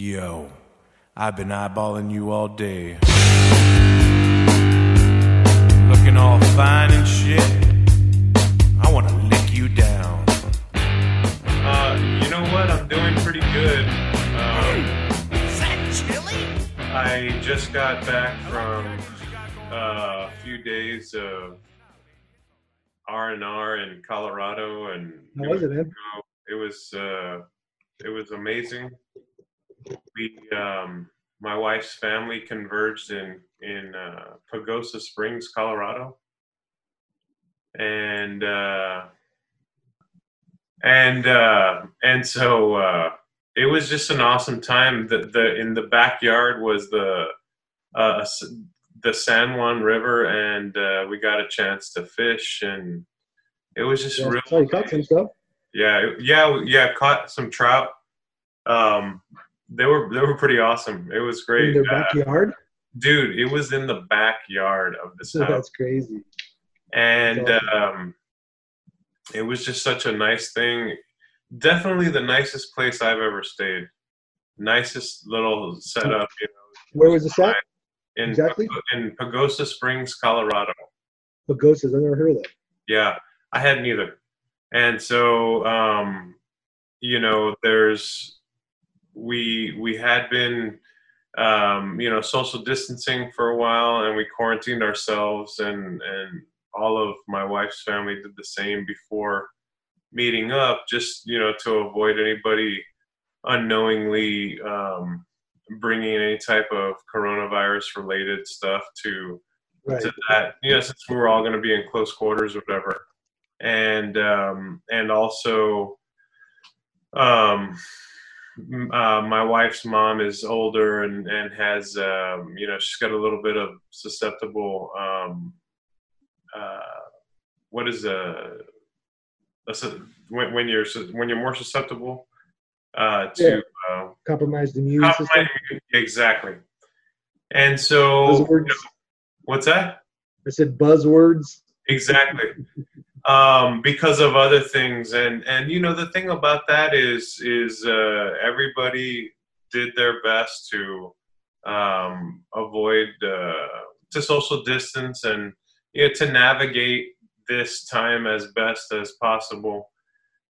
Yo, I've been eyeballing you all day. Looking all fine and shit. I want to lick you down. Uh, you know what? I'm doing pretty good. Um, Is that chili? I just got back from uh, a few days of R and R in Colorado, and How was it, man? it was uh, it was amazing. We um, my wife's family converged in in uh, Pagosa Springs, Colorado, and uh, and uh, and so uh, it was just an awesome time. The the in the backyard was the uh, the San Juan River, and uh, we got a chance to fish, and it was just Yeah, real. so caught some stuff. Yeah, yeah, yeah. Caught some trout. Um, they were they were pretty awesome. It was great. in their Uh, backyard. dude. It was in the backyard of this So house, that's crazy. and That's um, it was just such a nice thing. Definitely the nicest place I've ever stayed. Nicest little setup, you know, Where was this at? in Exactly. in Pagosa Springs, Colorado. Pagosas. I never heard of that. Yeah, I hadn't either. And so, um, you know, there's we we had been, um, you know, social distancing for a while, and we quarantined ourselves, and and all of my wife's family did the same before meeting up, just you know, to avoid anybody unknowingly um, bringing any type of coronavirus related stuff to Right. to that. You know, since we were all going to be in close quarters or whatever, and um, and also, um, uh, my wife's mom is older and and has um, you know she's got a little bit of susceptible. Um, uh, what is a, a when, when you're when you're more susceptible uh, to uh, Compromised immune system. compromised immunity- exactly. And so, you know, what's that? I said buzzwords. Exactly. um, because of other things, and and you know the thing about that is is uh, everybody did their best to um, avoid uh, to social distance and you know to navigate this time as best as possible.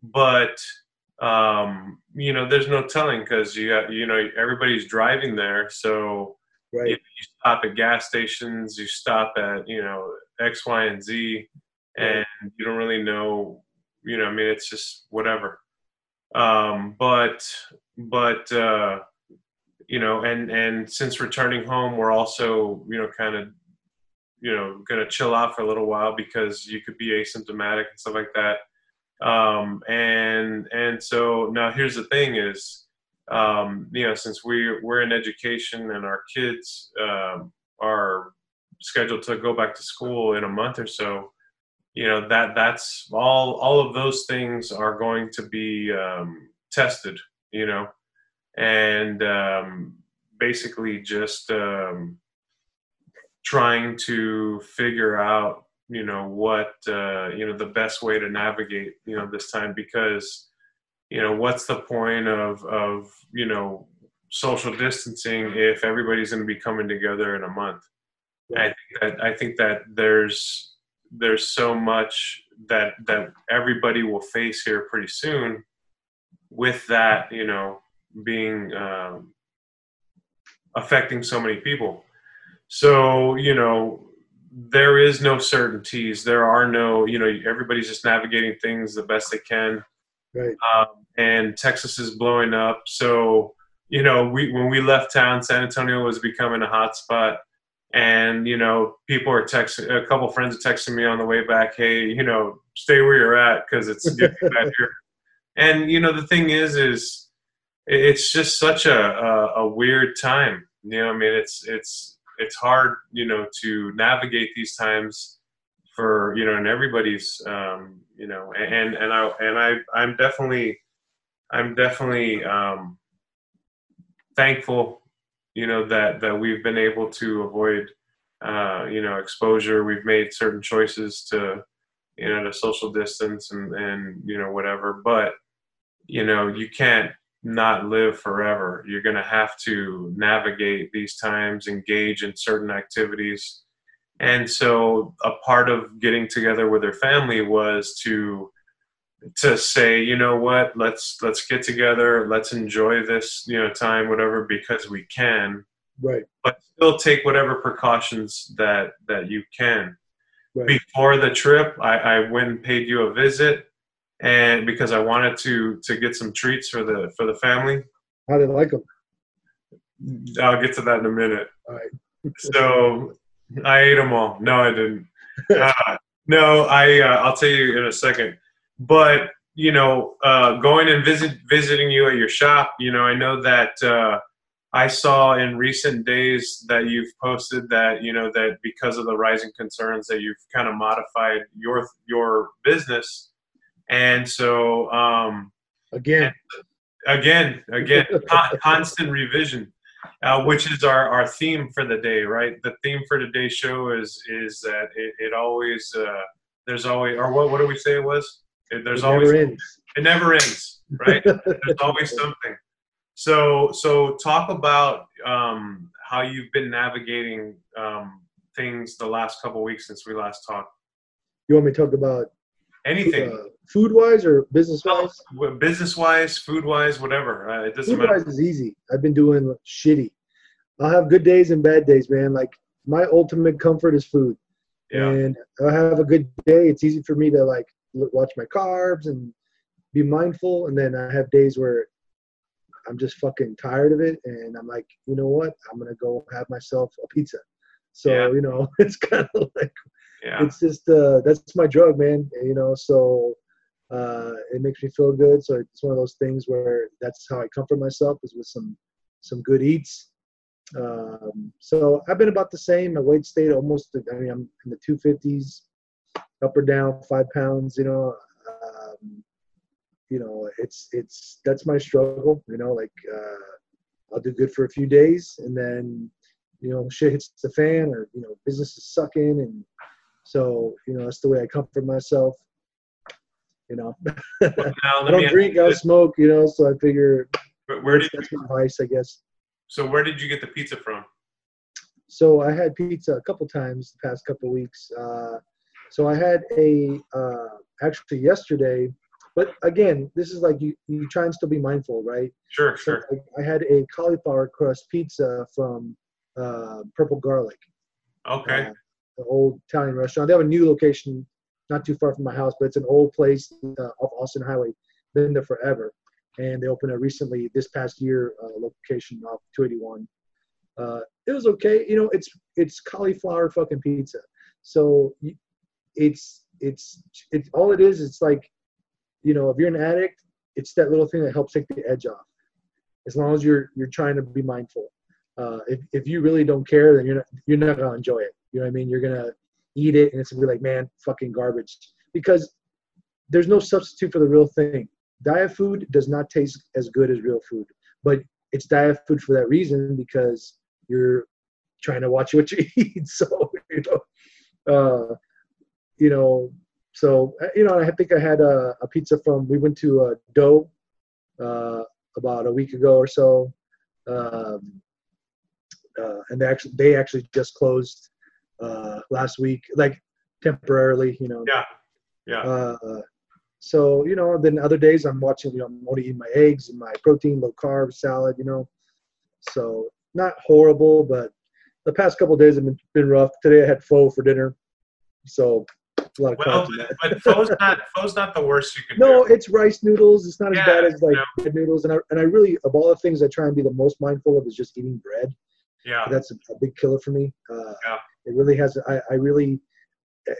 But um, you know, there's no telling because you got you know everybody's driving there, so you, Right. you stop at gas stations, you stop at you know X, Y, and Z, and you don't really know. You know, I mean, it's just whatever. Um, but but uh, you know, and and since returning home, we're also you know kind of you know gonna chill out for a little while because you could be asymptomatic and stuff like that. Um, and and so now here's the thing is um, you know, since we we're in education and our kids um, are scheduled to go back to school in a month or so, you know that that's all all of those things are going to be um, tested, you know, and um, basically just um, trying to figure out you know what uh, you know the best way to navigate you know this time because you know what's the point of of you know social distancing if everybody's going to be coming together in a month? I think that I think that there's there's so much that that everybody will face here pretty soon with that you know being um, affecting so many people so you know there is no certainties there are no you know everybody's just navigating things the best they can Right. um, and Texas is blowing up. So you know, we when we left town, San Antonio was becoming a hot spot, and you know, people are texting. A couple friends are texting me on the way back, "Hey, you know, stay where you're at because it's getting bad here." And you know, the thing is, is it's just such a, a a weird time. You know, I mean, it's it's it's hard, you know, to navigate these times for you know, and everybody's, um, you know, and and I and I I'm definitely I'm definitely um, thankful, you know, that that we've been able to avoid, uh, you know, exposure. We've made certain choices to, you know, to social distance and and you know whatever. But you know, you can't not live forever. You're going to have to navigate these times, engage in certain activities. And so a part of getting together with her family was to to say, you know what, let's let's get together, let's enjoy this, you know, time whatever because we can, Right. but still take whatever precautions that that you can. Right. before the trip I, I went and paid you a visit and because i wanted to to get some treats for the for the family. How did I like them? i'll get to that in a minute. All right. so i ate them all. No i didn't. Uh, no i uh, i'll tell you in a second but you know uh, going and visit visiting you at your shop you know i know that uh, I saw in recent days that you've posted that you know that because of the rising concerns that you've kind of modified your your business, and so um, Again. again, again, constant revision, uh, which is our, our theme for the day, right? The theme for today's show is is that it, it always uh, there's always or what what do we say it was? It, there's It always never ends. it never ends, right? there's always something. So, so talk about um, how you've been navigating um, things the last couple weeks since we last talked. You want me to talk about Anything, uh, food wise or business wise? business wise, food wise, whatever. Uh, it doesn't Food matter. wise is easy. I've been doing shitty. I'll have good days and bad days, man. Like my ultimate comfort is food. Yeah, And I have a good day. It's easy for me to like watch my carbs and be mindful. And then I have days where I'm just fucking tired of it, and I'm like, you know what? I'm gonna go have myself a pizza. So Yeah. you know, it's kind of like yeah, it's just uh, that's my drug, man. You know, so uh, it makes me feel good. So it's one of those things where that's how I comfort myself is with some some good eats. Um, so I've been about the same. My weight stayed almost. I mean, I'm in the 250s, up or down five pounds. You know, um, you know, it's it's that's my struggle. You know, like uh, I'll do good for a few days, and then you know, shit hits the fan, or you know, business is sucking, and so you know, that's the way I comfort myself. You know, now I don't drink, I don't smoke. You know, so I figure Where, where did that's my vice, I guess. so? Where did you get the pizza from? So I had pizza a couple times the past couple weeks. Uh, so I had a uh, actually yesterday, but again, this is like you you try and still be mindful, right? Sure, So sure. I, I had a cauliflower crust pizza from uh, Purple Garlic, Okay, uh, the old Italian restaurant. They have a new location not too far from my house, but it's an old place uh, off Austin Highway. Been there forever, and they opened a recently this past year uh, location off 281. Uh, it was okay. You know, it's it's cauliflower fucking pizza. So it's it's it's all it is. It's like, you know, if you're an addict, it's that little thing that helps take the edge off. As long as you're you're trying to be mindful. Uh, if if you really don't care, then you're not you're not gonna enjoy it. You know what I mean? You're gonna eat it, and it's gonna be like, man, fucking garbage. Because there's no substitute for the real thing. Diet food does not taste as good as real food, but it's diet food for that reason because you're trying to watch what you eat. So you know, uh, you know, so uh, you know, I think I had a, a pizza from. We went to uh, Dough uh, about a week ago or so, um, uh, and they actually they actually just closed uh, last week, like temporarily. You know. Yeah. yeah. Uh, so you know, then other days I'm watching. You know, I'm only eating my eggs and my protein, low carb salad. You know, so not horrible, but the past couple of days have been, been rough. Today I had pho for dinner, so a lot of Well, but pho's not pho's not the worst you can No, do. it's rice noodles. It's not as bad as like no. bread noodles. And I and I really of all the things I try and be the most mindful of is just eating bread. Yeah, That's a, a big killer for me. Uh, Yeah. It really has. I, I really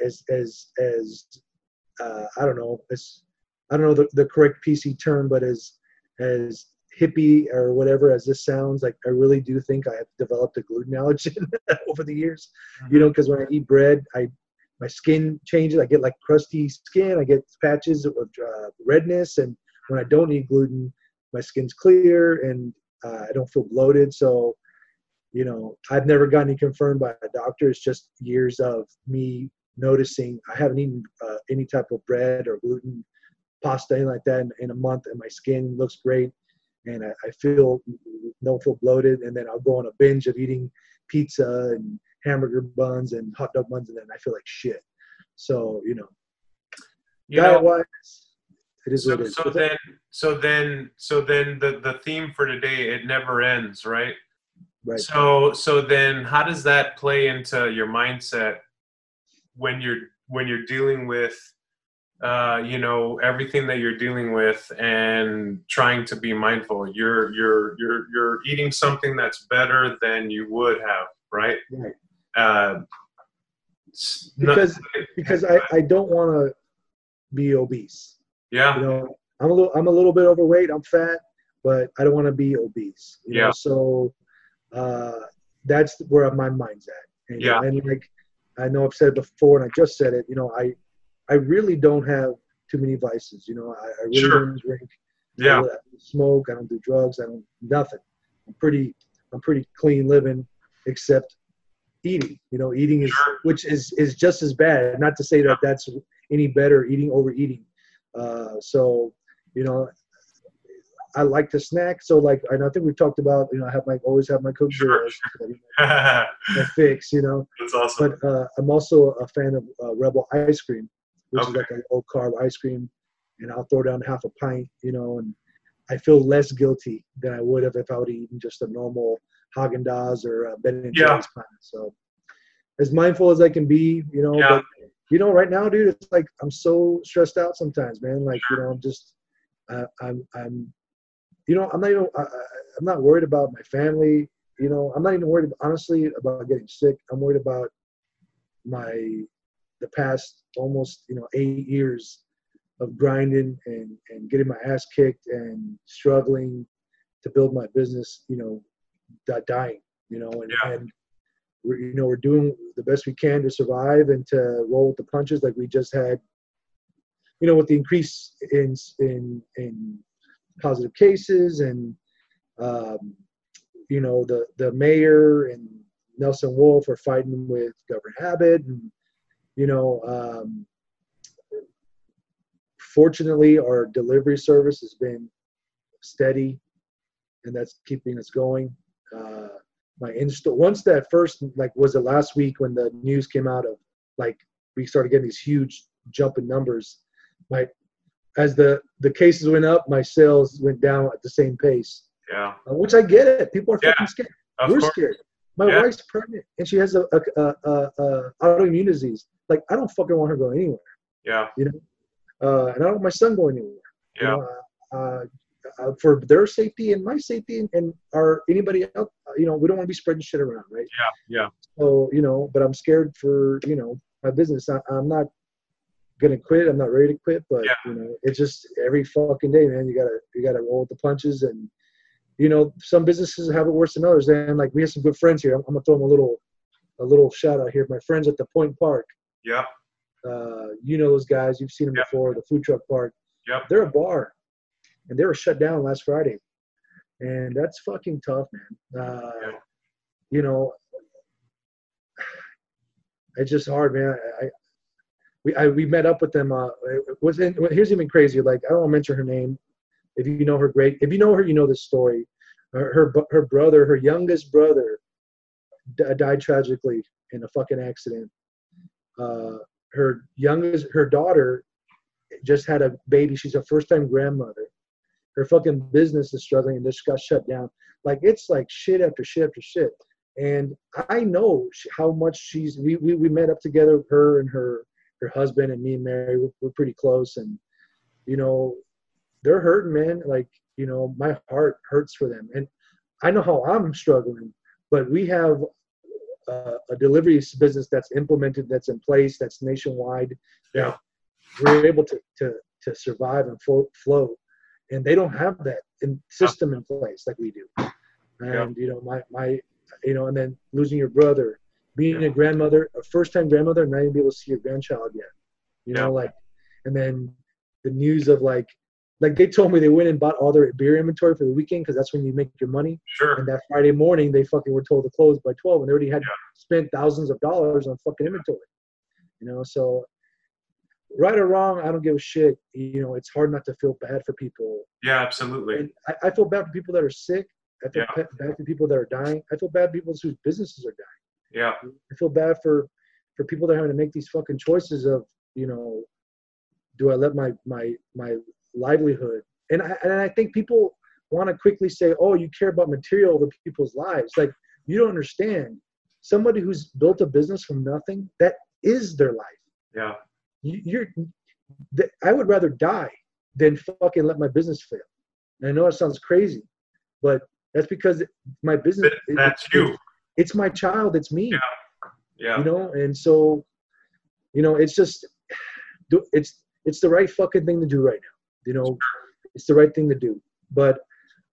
as as as uh, I don't know as I don't know the, the correct PC term, but as as hippie or whatever as this sounds like, I really do think I have developed a gluten allergy over the years. You know, because when I eat bread, I my skin changes. I get like crusty skin. I get patches of uh, redness, and when I don't eat gluten, my skin's clear and uh, I don't feel bloated. So, you know, I've never gotten confirmed by a doctor. It's just years of me noticing I haven't eaten uh, any type of bread or gluten, pasta, anything like that in, in a month, and my skin looks great. and I, I feel don't feel bloated, and then I'll go on a binge of eating pizza and hamburger buns and hot dog buns, and then I feel like shit. So you know, You diet know, wise, it is so, what it is. so then, so then, so then the the theme for today it never ends, right? right. So so then how does that play into your mindset when you're when you're dealing with uh, you know everything that you're dealing with and trying to be mindful you're you're you're you're eating something that's better than you would have right Right. Uh, s- not- Because because I, I don't want to be obese. yeah You know, I'm a little I'm a little bit overweight. I'm fat, but I don't want to be obese. You Yeah. Know? So uh, that's where my mind's at. And, Yeah. And like I know I've said it before, and I just said it. You know, I I really don't have too many vices. You know, I, I really Sure. don't drink. yeah I don't smoke. I don't do drugs. I don't nothing. I'm pretty I'm pretty clean living, except eating. You know, eating is Sure. which is is just as bad. Not to say that that's any better. Eating overeating. Uh, so you know, I like to snack. So like I, know, I think we talked about. You know, I have my always have my Coke Sure, my fix. You know, that's awesome but uh, I'm also a fan of uh, Rebel ice cream, which is Okay. like a low carb ice cream, and I'll throw down half a pint, you know, and I feel less guilty than I would have if I would have eaten just a normal Haagen Dazs or uh, Ben and Yeah. So as mindful as I can be, you know. Yeah. But, you know, right now, dude, it's like I'm so stressed out sometimes, man. Like, you know, I'm just, uh, I'm, I'm, you know, I'm not even, I, I'm not worried about my family. You know, I'm not even worried, honestly, about getting sick. I'm worried about my, the past almost, you know, eight years of grinding and, and getting my ass kicked and struggling to build my business, you know, dying, you know, and, Yeah. and we're, you know, we're doing the best we can to survive and to roll with the punches like we just had, you know, with the increase in, in, in positive cases and, um, you know, the, the mayor and Nelson Wolff are fighting with Governor Abbott and, you know, um, fortunately our delivery service has been steady and that's keeping us going. Uh, my install once that first like was it last week when the news came out of like we started getting these huge jump in numbers. My as the the cases went up, my sales went down at the same pace, yeah uh, which I get it. People are Yeah, fucking scared. We're course scared. My Yeah. wife's pregnant and she has a, a, a, a, autoimmune disease. Like I don't fucking want her going anywhere. yeah you know. Uh, and I don't want my son going anywhere. you yeah know, uh, uh, for their safety and my safety and, and our anybody else, uh, you know, we don't want to be spreading shit around, right? yeah yeah So, you know, but I'm scared for, you know, my business. I, I'm not gonna quit. I'm not ready to quit, but Yeah. you know, it's just every fucking day, man. You gotta you gotta roll with the punches, and you know, some businesses have it worse than others. And like we have some good friends here. I'm, I'm gonna throw them a little a little shout out here. My friends at the Point Park. yeah Uh, you know those guys. You've seen them before. The food truck park. Yep. They're a bar, and they were shut down last Friday, and that's fucking tough, man. Uh, Yeah. You know, it's just hard, man. I, I we I, we met up with them. Uh, it was in, here's even crazier. Like I don't want to mention her name. If you know her, great. If you know her, you know this story. Her her, her brother, her youngest brother, d- died tragically in a fucking accident. Uh, her youngest, her daughter, just had a baby. She's a first time grandmother. Her fucking business is struggling and just got shut down. Like it's like shit after shit after shit. And I know how much she's. We, we we met up together, her and her her husband and me and Mary. We're, we're pretty close, and you know, they're hurting, man. Like you know, my heart hurts for them, and I know how I'm struggling. But we have uh, a delivery business that's implemented, that's in place, that's nationwide. Yeah. We're able to to to survive and float, float. And they don't have that in, system in place like we do. And you know, my my, you know, and then losing your brother, being Yeah. a grandmother, a first time grandmother, and not even be able to see your grandchild yet. You know, like, and then the news of like, like they told me they went and bought all their beer inventory for the weekend because that's when you make your money. sure And that Friday morning, they fucking were told to close by 12, and they already had Yeah. spent thousands of dollars on fucking inventory. You know, so right or wrong, I don't give a shit. You know, it's hard not to feel bad for people. Yeah, absolutely. I, I feel bad for people that are sick. I feel Yeah. bad for people that are dying. I feel bad for people whose businesses are dying. Yeah, I feel bad for for people that are having to make these fucking choices of you know, do I let my my my livelihood and I and I think people want to quickly say, oh, you care about material over people's lives. Like you don't understand. Somebody who's built a business from nothing, that is their life. yeah, you're, I would rather die than fucking let my business fail. And I know it sounds crazy, but that's because my business. Th- that's you. It's my child. It's me Yeah, Yeah. you know and so you know it's just, it's it's the right fucking thing to do right now you know it's the right thing to do but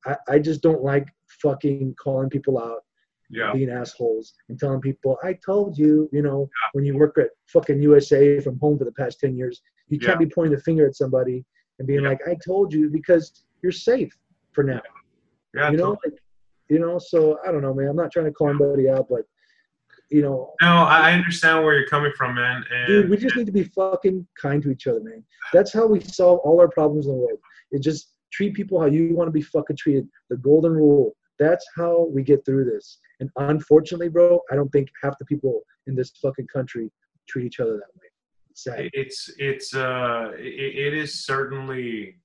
i, I just don't like fucking calling people out yeah, being assholes and telling people i told you you know when you work at fucking USAA from home for the past 10 years you can't be pointing the finger at somebody and being Yeah. like i told you because you're safe for now yeah. you know like, you know so i don't know man i'm not trying to call anybody out but you know No, I I understand where you're coming from, man. And Dude, we just need to be fucking kind to each other, man. That's how we solve all our problems in the world. It just treat people how you want to be fucking treated. The golden rule. That's how we get through this. And unfortunately, bro, I don't think half the people in this fucking country treat each other that way. It's sad. it's it's uh it, it is certainly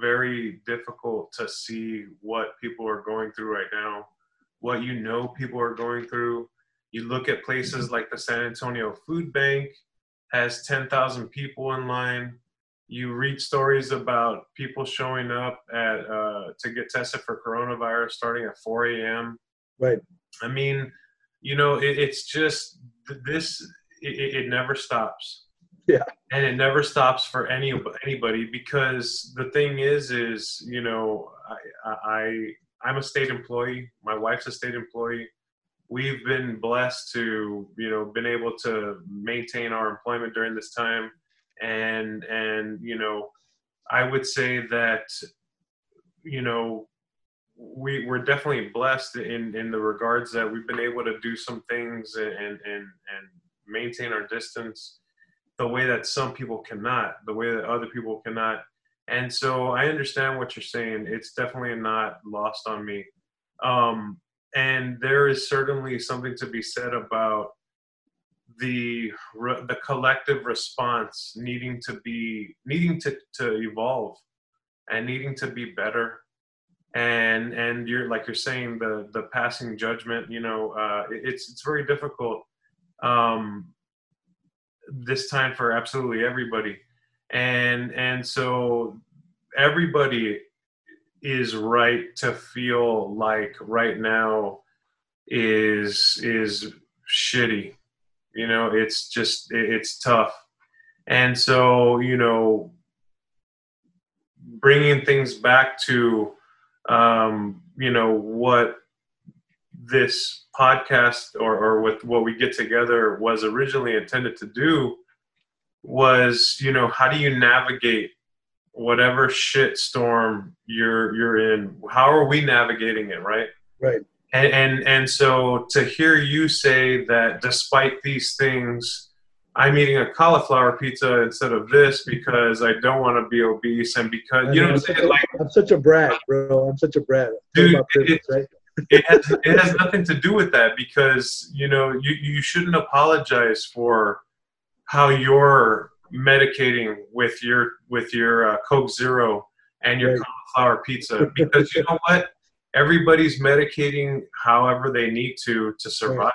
very difficult to see what people are going through right now what you know people are going through you look at places like the san antonio food bank has 10,000 people in line you read stories about people showing up at uh, to get tested for coronavirus starting at 4 a.m Right. I mean you know it, it's just this it, it never stops. Yeah. and it never stops for any anybody because the thing is is you know I, I i'm a state employee. My wife's a state employee. We've been blessed to you know been able to maintain our employment during this time. And and you know i would say that you know we we're definitely blessed in in the regards that we've been able to do some things and and and, maintain our distance the way that some people cannot, the way that other people cannot. And so I understand what you're saying. It's definitely not lost on me. Um, and there is certainly something to be said about the re- the collective response needing to be needing to, to evolve and needing to be better and and you're like you're saying the the passing judgment you know uh, it- it's it's very difficult um, this time for absolutely everybody. And and so everybody is right to feel like right now is is shitty. You know it's just it's tough. And so you know bringing things back to um you know what this podcast or, or with what we get together was originally intended to do was you know how do you navigate whatever shit storm you're you're in how are we navigating it right Right. and and, and so to hear you say that despite these things i'm eating a cauliflower pizza instead of this because i don't want to be obese and because you know what i'm such like I'm such a brat, bro. I'm such a brat. Dude, right? it has it has nothing to do with that because you know you you shouldn't apologize for how you're medicating with your with your uh, Coke Zero and your Right. cauliflower pizza because you know what everybody's medicating however they need to to survive Right.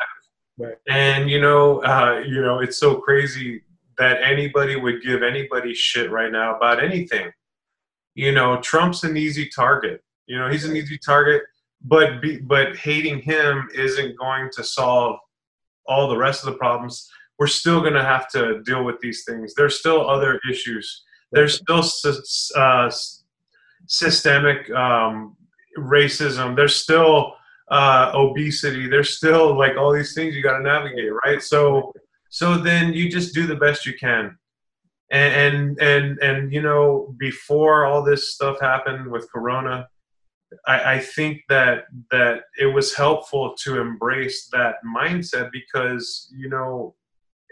And you know uh, you know it's so crazy that anybody would give anybody shit right now about anything you know Trump's an easy target you know he's an easy target but be, but hating him isn't going to solve all the rest of the problems. We're still going to have to deal with these things. There's still other issues. There's still uh, systemic um, racism. There's still uh, obesity. There's still like all these things you got to navigate, right? So so then you just do the best you can. And, and and and you know before all this stuff happened with corona I, I think that that it was helpful to embrace that mindset because you know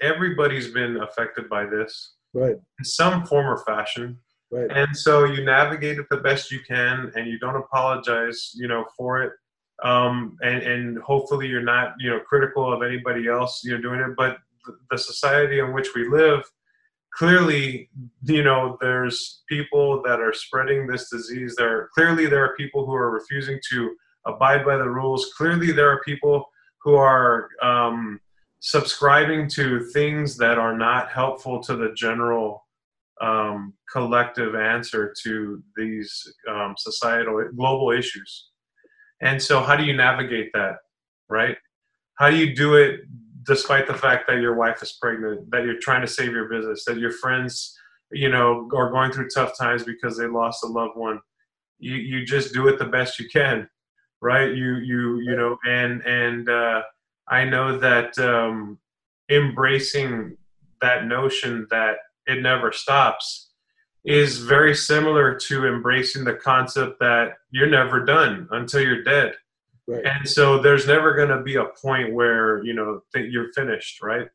everybody's been affected by this. Right. in some form or fashion. Right. And so you navigate it the best you can, and you don't apologize, you know, for it. Um, and and hopefully you're not, you know, critical of anybody else, you know, doing it. But the society in which we live, clearly, you know, there's people that are spreading this disease. There clearly there are people who are refusing to abide by the rules. Clearly there are people who are um, subscribing to things that are not helpful to the general um, collective answer to these um, societal global issues. And so, how do you navigate that, right? How do you do it despite the fact that your wife is pregnant, that you're trying to save your business, that your friends, you know, are going through tough times because they lost a loved one? You you just do it the best you can, right? You you you know, and and uh, I know that um, embracing that notion that it never stops is very similar to embracing the concept that you're never done until you're dead. Right. And so there's never going to be a point where, you know, that you're finished, right?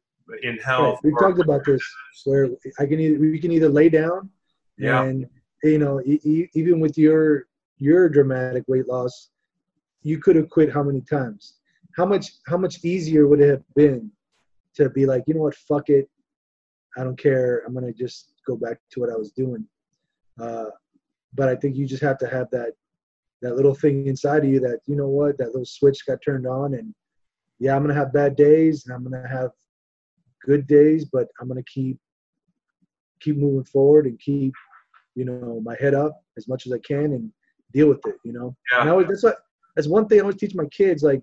In Right. health. We've talked about this where I can either we can either lay down Yeah. and you know e- e- even with your your dramatic weight loss, you could have quit how many times? How much how much easier would it have been to be like you know what fuck it, I don't care. I'm gonna just go back to what I was doing. Uh, but I think you just have to have that that little thing inside of you that you know what that little switch got turned on and yeah I'm gonna have bad days and I'm gonna have good days, but I'm gonna keep keep moving forward and keep you know my head up as much as I can and deal with it. You know, Yeah. and I always, that's what that's one thing I always teach my kids. Like,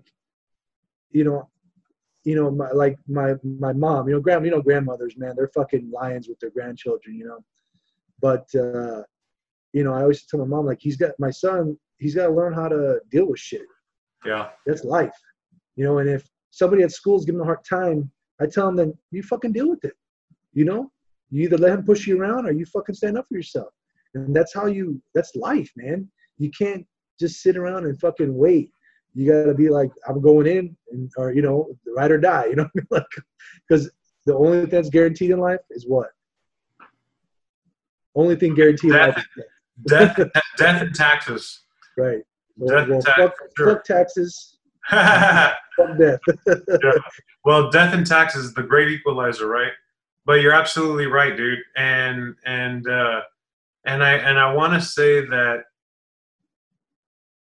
you know, you know, my, like my my mom. You know, grand you know grandmothers, man, they're fucking lions with their grandchildren. You know, but uh, you know, I always tell my mom like he's got my son. He's got to learn how to deal with shit Yeah. that's life you know and if somebody at school is giving him a hard time i tell him, then you fucking deal with it you know you either let him push you around or you fucking stand up for yourself and that's how you that's life man you can't just sit around and fucking wait you gotta be like i'm going in and or you know ride or die you know like because the only thing that's guaranteed in life is what only thing guaranteed in life is Death, death and taxes. right Death well, and tax, fuck, sure. fuck taxes fuck death well, death and taxes is the great equalizer, right? But you're absolutely right, dude. And and uh, and I and I want to say that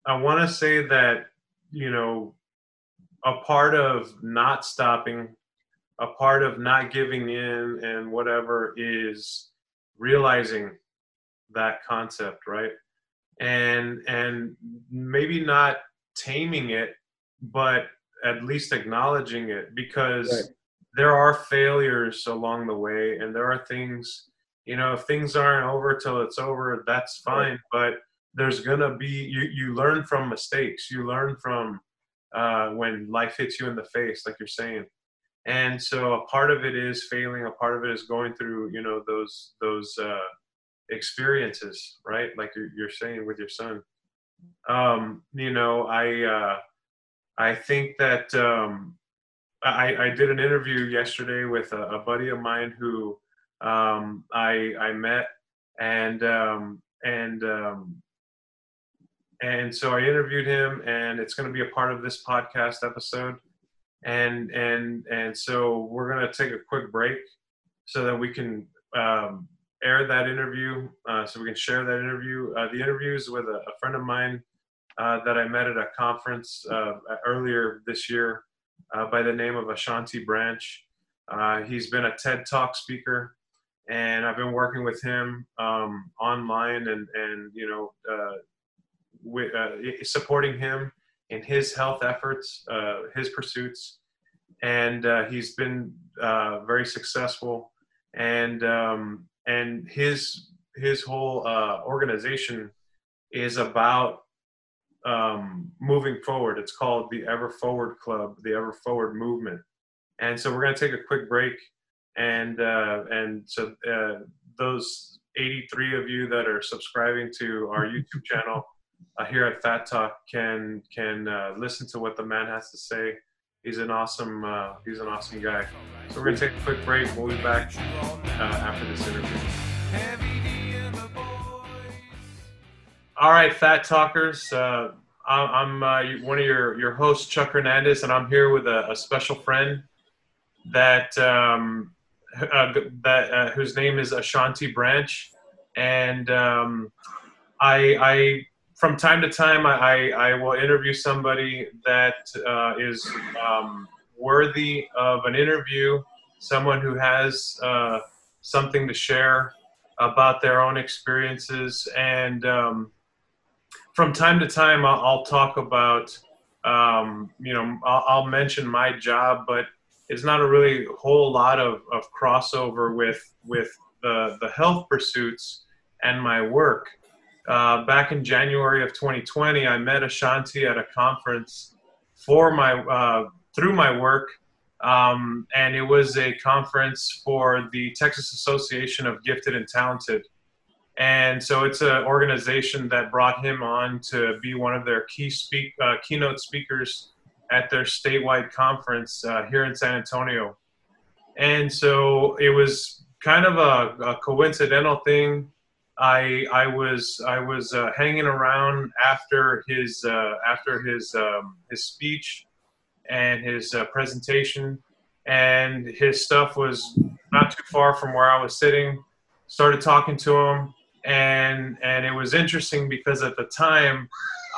I want to say that you know a part of not stopping, a part of not giving in, and whatever is realizing that concept, right? And and maybe not taming it, but at least acknowledging it because Right. there are failures along the way and there are things you know if things aren't over till it's over that's fine but there's gonna be you you learn from mistakes. You learn from uh, when life hits you in the face like you're saying. And so a part of it is failing a part of it is going through you know those those uh, experiences right? Like you're, you're saying with your son. Um, you know i uh, I think that um, I, I did an interview yesterday with a, a buddy of mine who um, I I met and um, and um, and so I interviewed him and it's going to be a part of this podcast episode and and and so we're going to take a quick break so that we can um, air that interview uh, so we can share that interview uh, the interview is with a, a friend of mine uh, that I met at a conference uh, earlier this year uh, by the name of Ashanti Branch. Uh, he's been a TED Talk speaker, and I've been working with him um, online and and you know uh, with, uh, supporting him in his health efforts, uh, his pursuits, and uh, he's been uh, very successful. And um, and his his whole uh, organization is about um, moving forward. It's called the Ever Forward Club, the Ever Forward Movement. And so we're going to take a quick break, and uh, and so uh, those 83 of you that are subscribing to our YouTube channel uh, here at Fat Talk can can uh, listen to what the man has to say he's an awesome uh, he's an awesome guy. So we're gonna take a quick break. We'll be back uh, after this interview. All right, Fat Talkers. Uh, I'm uh, one of your, your hosts, Chuck Hernandez, and I'm here with a, a special friend that um, that whose name is Ashanti Branch, and um, I from time to time I, I, will interview somebody that uh, is um, worthy of an interview, someone who has uh, something to share about their own experiences and um, from time to time, I'll, I'll talk about, um, you know, I'll, I'll, mention my job, but it's not a really whole lot of, of crossover with with the the health pursuits and my work. Uh, back in January of 2020, I met Ashanti at a conference for my uh, through my work, um, and it was a conference for the Texas Association of Gifted and Talented. And so it's an organization that brought him on to be one of their key speak uh, keynote speakers at their statewide conference uh, here in San Antonio. And so it was kind of a, a coincidental thing. I I was I was uh, hanging around after his uh, after his um, his speech and his uh, presentation, and his stuff was not too far from where I was sitting. Started talking to him. And and it was interesting because at the time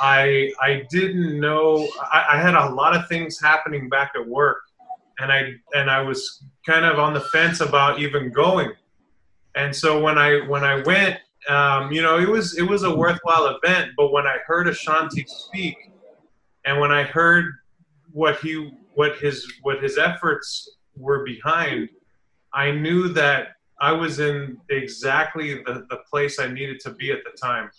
I I didn't know I, I, had a lot of things happening back at work. And I and I was kind of on the fence about even going. And so when I when I went um, you know it was it was a worthwhile event but when I heard Ashanti speak and when I heard what he what his what his efforts were behind I knew that I was in exactly the, the place I needed to be at the time.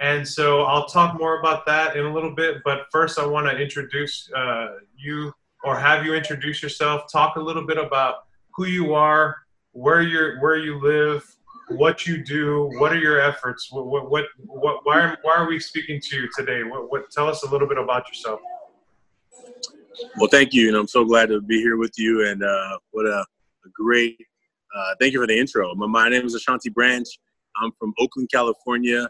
And so I'll talk more about that in a little bit. But first, I want to introduce uh, you or have you introduce yourself. Talk a little bit about who you are, where you where you live, what you do, what are your efforts, what what what, what why are, why are we speaking to you today? What, what tell us a little bit about yourself. Well, thank you, and I'm so glad to be here with you. And uh, what a, a great uh, thank you for the intro. My, my, name is Ashanti Branch. I'm from Oakland, California.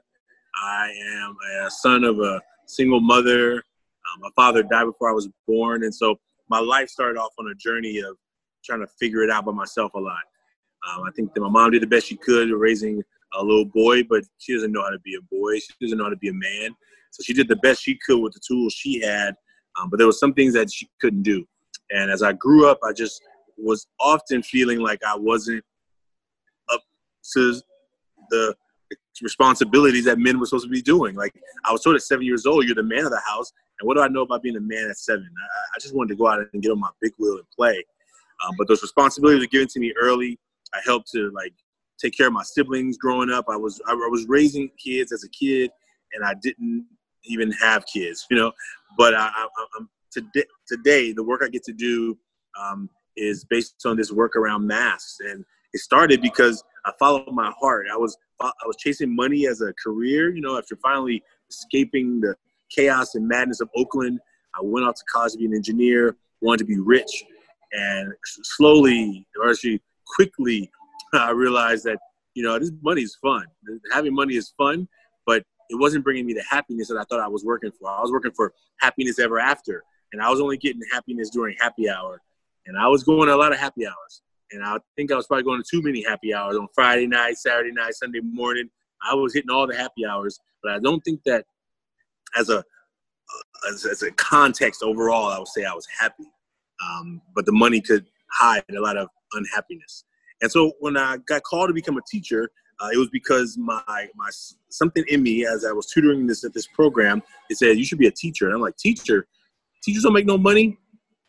I am a son of a single mother. Um, my father died before I was born, and so my life started off on a journey of trying to figure it out by myself a lot. Um, I think that my mom did the best she could raising a little boy, but she doesn't know how to be a boy. She doesn't know how to be a man. So she did the best she could with the tools she had, um, but there was some things that she couldn't do. And as I grew up, I just was often feeling like I wasn't up to the responsibilities that men were supposed to be doing. Like I was told at seven years old, you're the man of the house. And what do I know about being a man at seven? I, I just wanted to go out and get on my big wheel and play. Um, but those responsibilities were given to me early. I helped to like take care of my siblings growing up. I was I, I was raising kids as a kid, and I didn't even have kids, you know. But I, I, am today today the work I get to do um, is based on this work around masks. And it started because I followed my heart. I was I was chasing money as a career. You know, after finally escaping the chaos and madness of Oakland, I went off to college to be an engineer. Wanted to be rich, and slowly, or actually quickly, I realized that you know this money is fun. Having money is fun, but it wasn't bringing me the happiness that I thought I was working for. I was working for happiness ever after, and I was only getting happiness during happy hour and I was going to a lot of happy hours. And I think I was probably going to too many happy hours on Friday night, Saturday night, Sunday morning. I was hitting all the happy hours, but I don't think that as a as, as a context overall, I would say I was happy. Um, but the money could hide a lot of unhappiness. And so when I got called to become a teacher, uh, it was because my my something in me as I was tutoring this at this program, it said you should be a teacher. And I'm like, teacher, teachers don't make no money.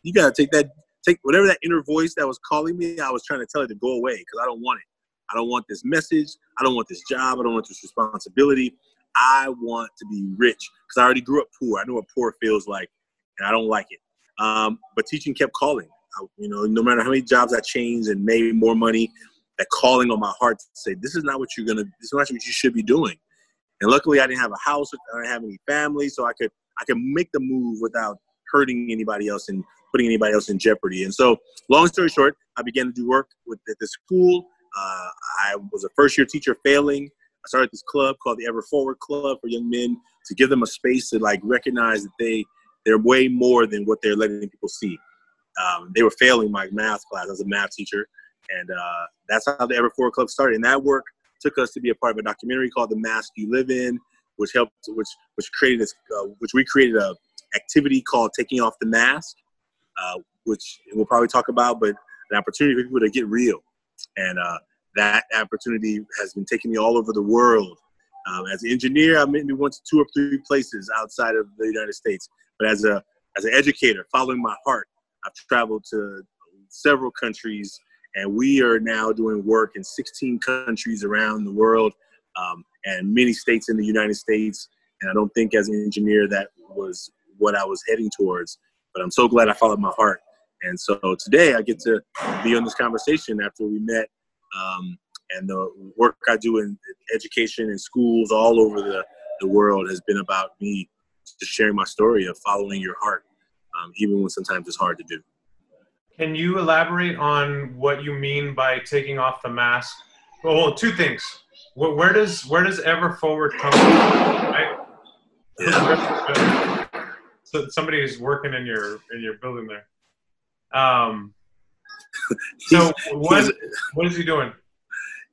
You gotta take that take whatever that inner voice that was calling me, I was trying to tell it to go away because I don't want it. I don't want this message. I don't want this job. I don't want this responsibility. I want to be rich because I already grew up poor. I know what poor feels like, and I don't like it. Um, but teaching kept calling. You know, no matter how many jobs I changed and made more money, that calling on my heart to say, "This is not what you're gonna. This is not what you should be doing." And luckily, I didn't have a house. I didn't have any family, so I could I could make the move without hurting anybody else and putting anybody else in jeopardy. And so, long story short, I began to do work with at the school. Uh, I was a first year teacher failing. I started this club called the Ever Forward Club for young men to give them a space to like recognize that they they're way more than what they're letting people see. Um, they were failing my math class. I was a math teacher, and uh, that's how the Ever Forward Club started. And that work took us to be a part of a documentary called The Mask You Live In, which helped, which which created this, uh, which we created a activity called Taking Off the Mask, uh, which we'll probably talk about, but an opportunity for people to get real. And uh, that opportunity has been taking me all over the world. Um, as an engineer, I maybe went to two or three places outside of the United States. But as a as an educator, following my heart, I've traveled to several countries, and we are now doing work in 16 countries around the world um, and many states in the United States. And I don't think, as an engineer, that was what I was heading towards. But I'm so glad I followed my heart. And so today I get to be on this conversation after we met. Um, and the work I do in education and schools all over the, the world has been about me just sharing my story of following your heart, um, even when sometimes it's hard to do. Can you elaborate on what you mean by taking off the mask? Well, two things. Where does where does Ever Forward come from? Right? Yeah. So somebody is working in your in your building there. Um, so what what is he doing?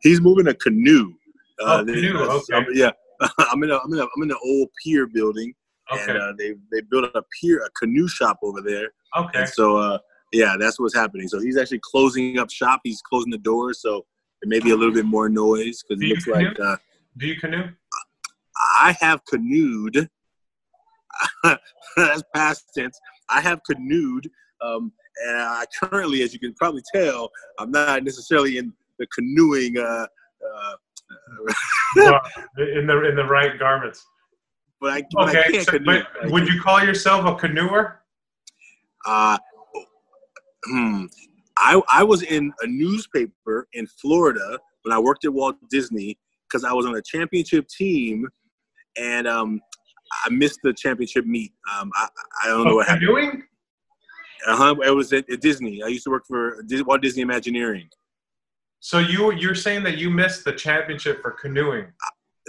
He's moving a canoe. Uh, oh, canoe. Okay. I'm, yeah, I'm in a I'm in a I'm in an old pier building, Okay. and uh, they they built a pier a canoe shop over there. Okay. And so uh, yeah, that's what's happening. So he's actually closing up shop. He's closing the doors, so it may be a little bit more noise because it looks like canoe? uh, Do you canoe? I have canoed. That's past tense. I have canoed, um, and I currently, as you can probably tell, I'm not necessarily in the canoeing. Uh, uh, Well, in the in the right garments. But I, but I Okay. can't So, canoe. but would you call yourself a canoeer? Uh, hmm. I I was in a newspaper in Florida when I worked at Walt Disney because I was on a championship team, and um, I missed the championship meet. Um, I I don't know Of what happened. canoeing? Uh-huh. It was at, at Disney. I used to work for Walt Disney Imagineering. So you you're saying that you missed the championship for canoeing?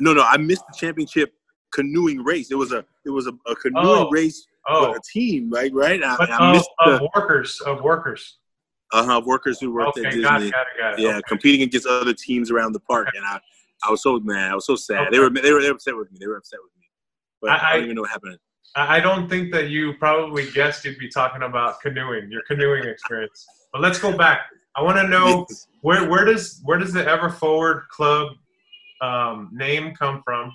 No, no, I missed the championship canoeing race. It was a it was a, a canoeing Oh. race Oh, for a team, right? Right. I, but I of, missed of workers of workers. uh-huh, workers who worked Okay, at Disney. got it, got it, got it. Yeah, Okay. competing against other teams around the park, and I, I was so mad. I was so sad. They were, they were, they were upset with me. They were upset with me. But I, I- don't even know what happened. I I don't think that you probably guessed you'd be talking about canoeing, your canoeing experience. But let's go back. I want to know where where does where does the Ever Forward Club um, name come from,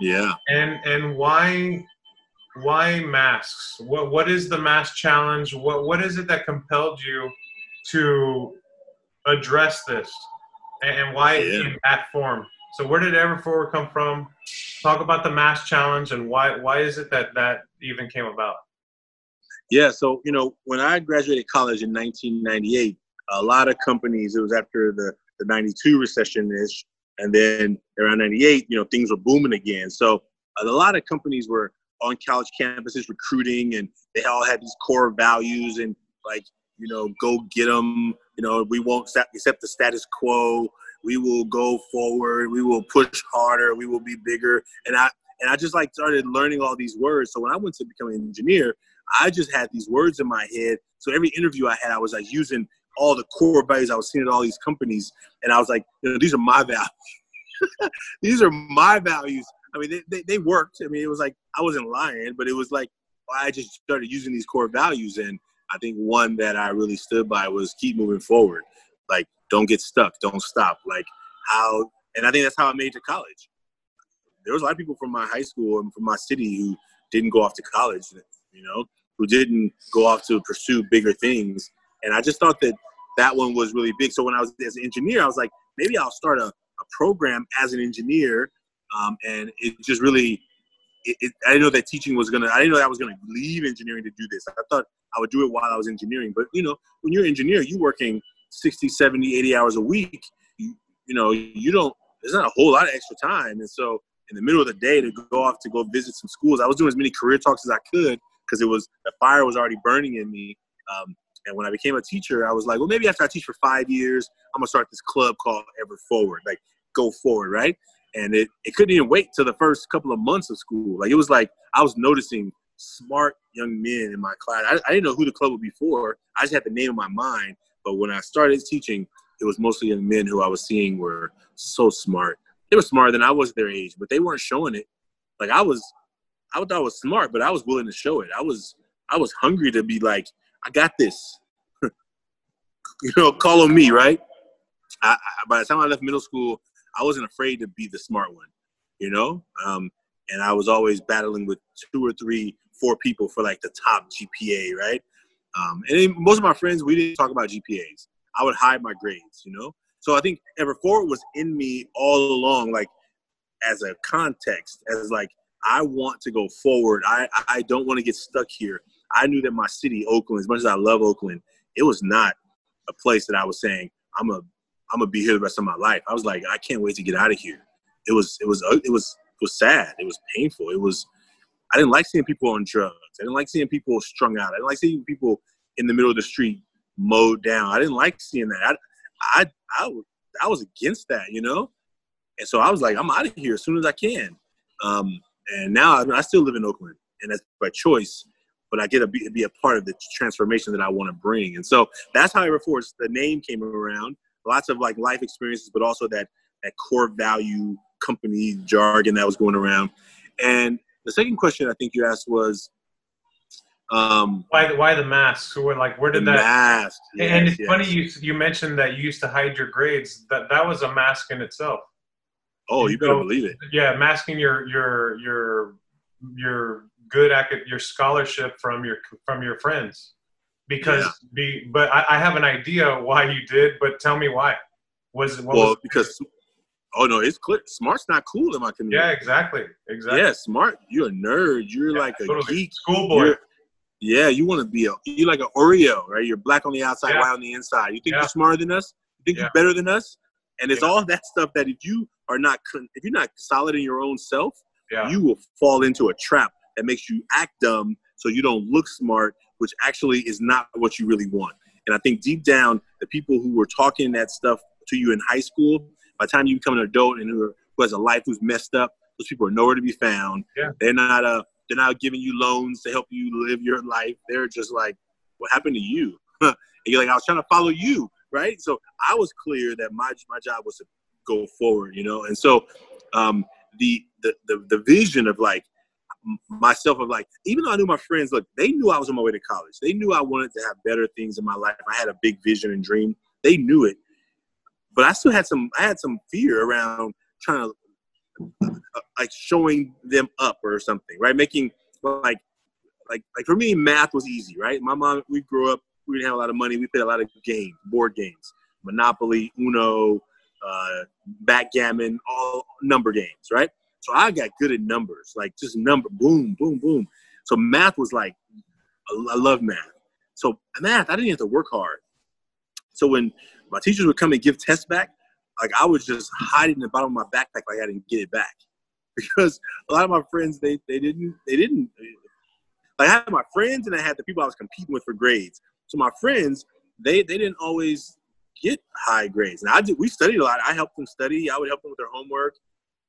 Yeah, and and why why masks? What what is the mask challenge? What what is it that compelled you to address this, and, and why Yeah. in that form? So where did Ever Forward come from? Talk about the mask challenge and why why is it that that even came about? yeah. So you know, when I graduated college in 1998, a lot of companies. It was after the the 92 recession ish, and then around 98, you know, things were booming again. So a lot of companies were on college campuses recruiting, and they all had these core values and like you know, go get them. You know, we won't accept the status quo. We will go forward. We will push harder. We will be bigger. And I and I just like started learning all these words. So when I went to become an engineer, I just had these words in my head. So every interview I had, I was like using all the core values I was seeing at all these companies, and I was like, you know, these are my values. these are my values. I mean, they, they, they worked. I mean, it was like I wasn't lying, but it was like I just started using these core values, and I think one that I really stood by was keep moving forward. Like, don't get stuck, don't stop. Like how, and I think that's how I made to college. There was a lot of people from my high school and from my city who didn't go off to college, you know, who didn't go off to pursue bigger things. And I just thought that that one was really big. So when I was as an engineer, I was like, maybe I'll start a, a program as an engineer. Um, and it just really, it, it, I didn't know that teaching was gonna. I didn't know that I was gonna leave engineering to do this. I thought I would do it while I was engineering. But you know, when you're an engineer, you're working 60, 70, 80 hours a week. You, you know, you don't. There's not a whole lot of extra time, and so in the middle of the day to go off to go visit some schools, I was doing as many career talks as I could because it was the fire was already burning in me. Um, and when I became a teacher, I was like, well, maybe after I teach for five years, I'm gonna start this club called Ever Forward, like go forward, right? And it, it couldn't even wait till the first couple of months of school. Like it was like I was noticing smart young men in my class. I, I didn't know who the club was before. I just had the name in my mind. But when I started teaching, it was mostly young men who I was seeing were so smart. They were smarter than I was their age, but they weren't showing it. Like I was, I thought I was smart, but I was willing to show it. I was, I was hungry to be like, I got this. you know, call on me, right? I, I, by the time I left middle school, I wasn't afraid to be the smart one, you know. Um, and I was always battling with two or three, four people for like the top GPA, right? Um, and most of my friends, we didn't talk about GPAs. I would hide my grades, you know. So I think Ever Forward was in me all along, like as a context, as like I want to go forward. I I don't want to get stuck here. I knew that my city, Oakland, as much as I love Oakland, it was not a place that I was saying I'm a I'm gonna be here the rest of my life. I was like, I can't wait to get out of here. It was it was it was it was sad. It was painful. It was I didn't like seeing people on drugs. I didn't like seeing people strung out. I didn't like seeing people in the middle of the street mowed down. I didn't like seeing that. I I I, I was against that, you know. And so I was like, I'm out of here as soon as I can. Um, and now I, I still live in Oakland, and that's by choice but I get to be, be a part of the transformation that I want to bring. And so that's how Ever Forward the name came around. Lots of like life experiences, but also that that core value company jargon that was going around. And the second question I think you asked was um, why why the masks? Who were like where did that mask? Yes, and it's yes. funny you you mentioned that you used to hide your grades. That that was a mask in itself. Oh, you, you better believe it. Yeah, masking your your your your good at your scholarship from your from your friends. Because yeah. be but I, I, have an idea why you did but tell me why. Was well was because oh no it's clear. Smart's not cool in my community. Yeah exactly exactly. Yeah smart you're a nerd. You're yeah, like a totally. geek. Schoolboy. Yeah you want to be a you're like an oreo right? You're black on the outside yeah. white on the inside. You think you're smarter than us? You think you're better than us? And it's all that stuff that if you are not if you're not solid in your own self yeah. you will fall into a trap that makes you act dumb so you don't look smart, which actually is not what you really want. And I think deep down, the people who were talking that stuff to you in high school, by the time you become an adult and who, who has a life who's messed up, those people are nowhere to be found. Yeah. They're not uh they're not giving you loans to help you live your life. They're just like, what happened to you? and you're like, I was trying to follow you, right? So I was clear that my my job was to go forward, you know. And so um, the, the the the vision of like myself of like, even though I knew my friends, look, they knew I was on my way to college. They knew I wanted to have better things in my life. I had a big vision and dream. They knew it, but I still had some. I had some fear around trying to uh, like showing them up or something, right? Making like like like for me, math was easy, right? My mom, we grew up, we didn't have a lot of money. We played a lot of games, board games, Monopoly, Uno, uh, backgammon, all number games, right? So I got good at numbers, like just number, boom, boom, boom. So math was like, I love math. So math, I didn't have to work hard. So when my teachers would come and give tests back, like I was just hiding in the bottom of my backpack like I didn't get it back. Because a lot of my friends, they, they didn't, they didn't, like I had my friends and I had the people I was competing with for grades. So my friends, they, they didn't always get high grades. And I did, we studied a lot. I helped them study. I would help them with their homework.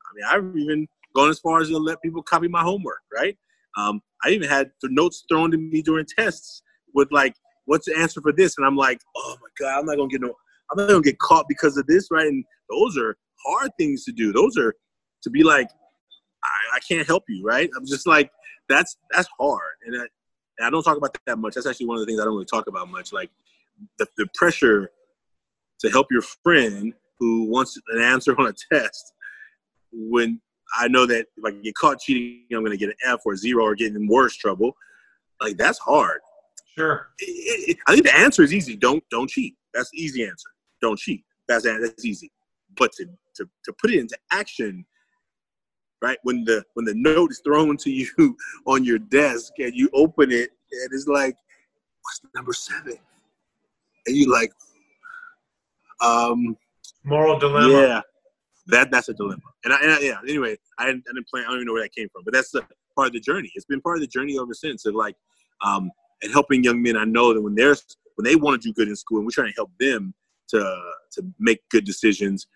I mean, I've even gone as far as to let people copy my homework, right? Um, I even had the notes thrown to me during tests with like, "What's the answer for this?" And I'm like, "Oh my god, I'm not gonna get no, I'm not gonna get caught because of this, right?" And those are hard things to do. Those are to be like, I, I can't help you, right? I'm just like, that's that's hard, and I, and I don't talk about that, much. That's actually one of the things I don't really talk about much, like the, the pressure to help your friend who wants an answer on a test when I know that if I get caught cheating, I'm going to get an F or zero or get in worse trouble. Like that's hard. Sure. It, it, I think the answer is easy. Don't don't cheat. That's the easy answer. Don't cheat. That's that's easy. But to, to to put it into action, right? When the when the note is thrown to you on your desk and you open it and it's like, what's number seven? And you like, um, moral dilemma. Yeah, that that's a dilemma. And, I, and I, yeah, anyway, I didn't, I didn't plan. I don't even know where that came from, but that's the, part of the journey. It's been part of the journey ever since. Of like, um, and helping young men. I know that when they're when they want to do good in school, and we're trying to help them to to make good decisions.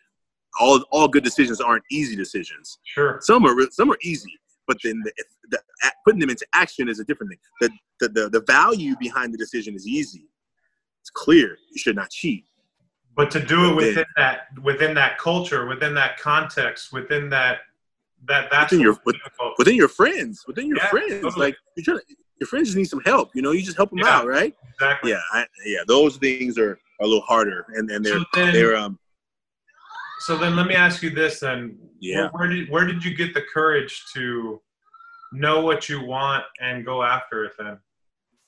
All all good decisions aren't easy decisions. Sure. Some are some are easy, but then the, the, putting them into action is a different thing. The, the the the value behind the decision is easy. It's clear. You should not cheat. But to do it within that within that culture, within that context, within that that that's within your with, within your friends, within your Yeah, friends, totally. like you're trying to, your friends just need some help. You know, you just help them Yeah. out, right? exactly. Yeah, I, yeah. Those things are, are a little harder, and and they're So then- they're um So then let me ask you this then. Yeah. Where, where did where did you get the courage to know what you want and go after it then?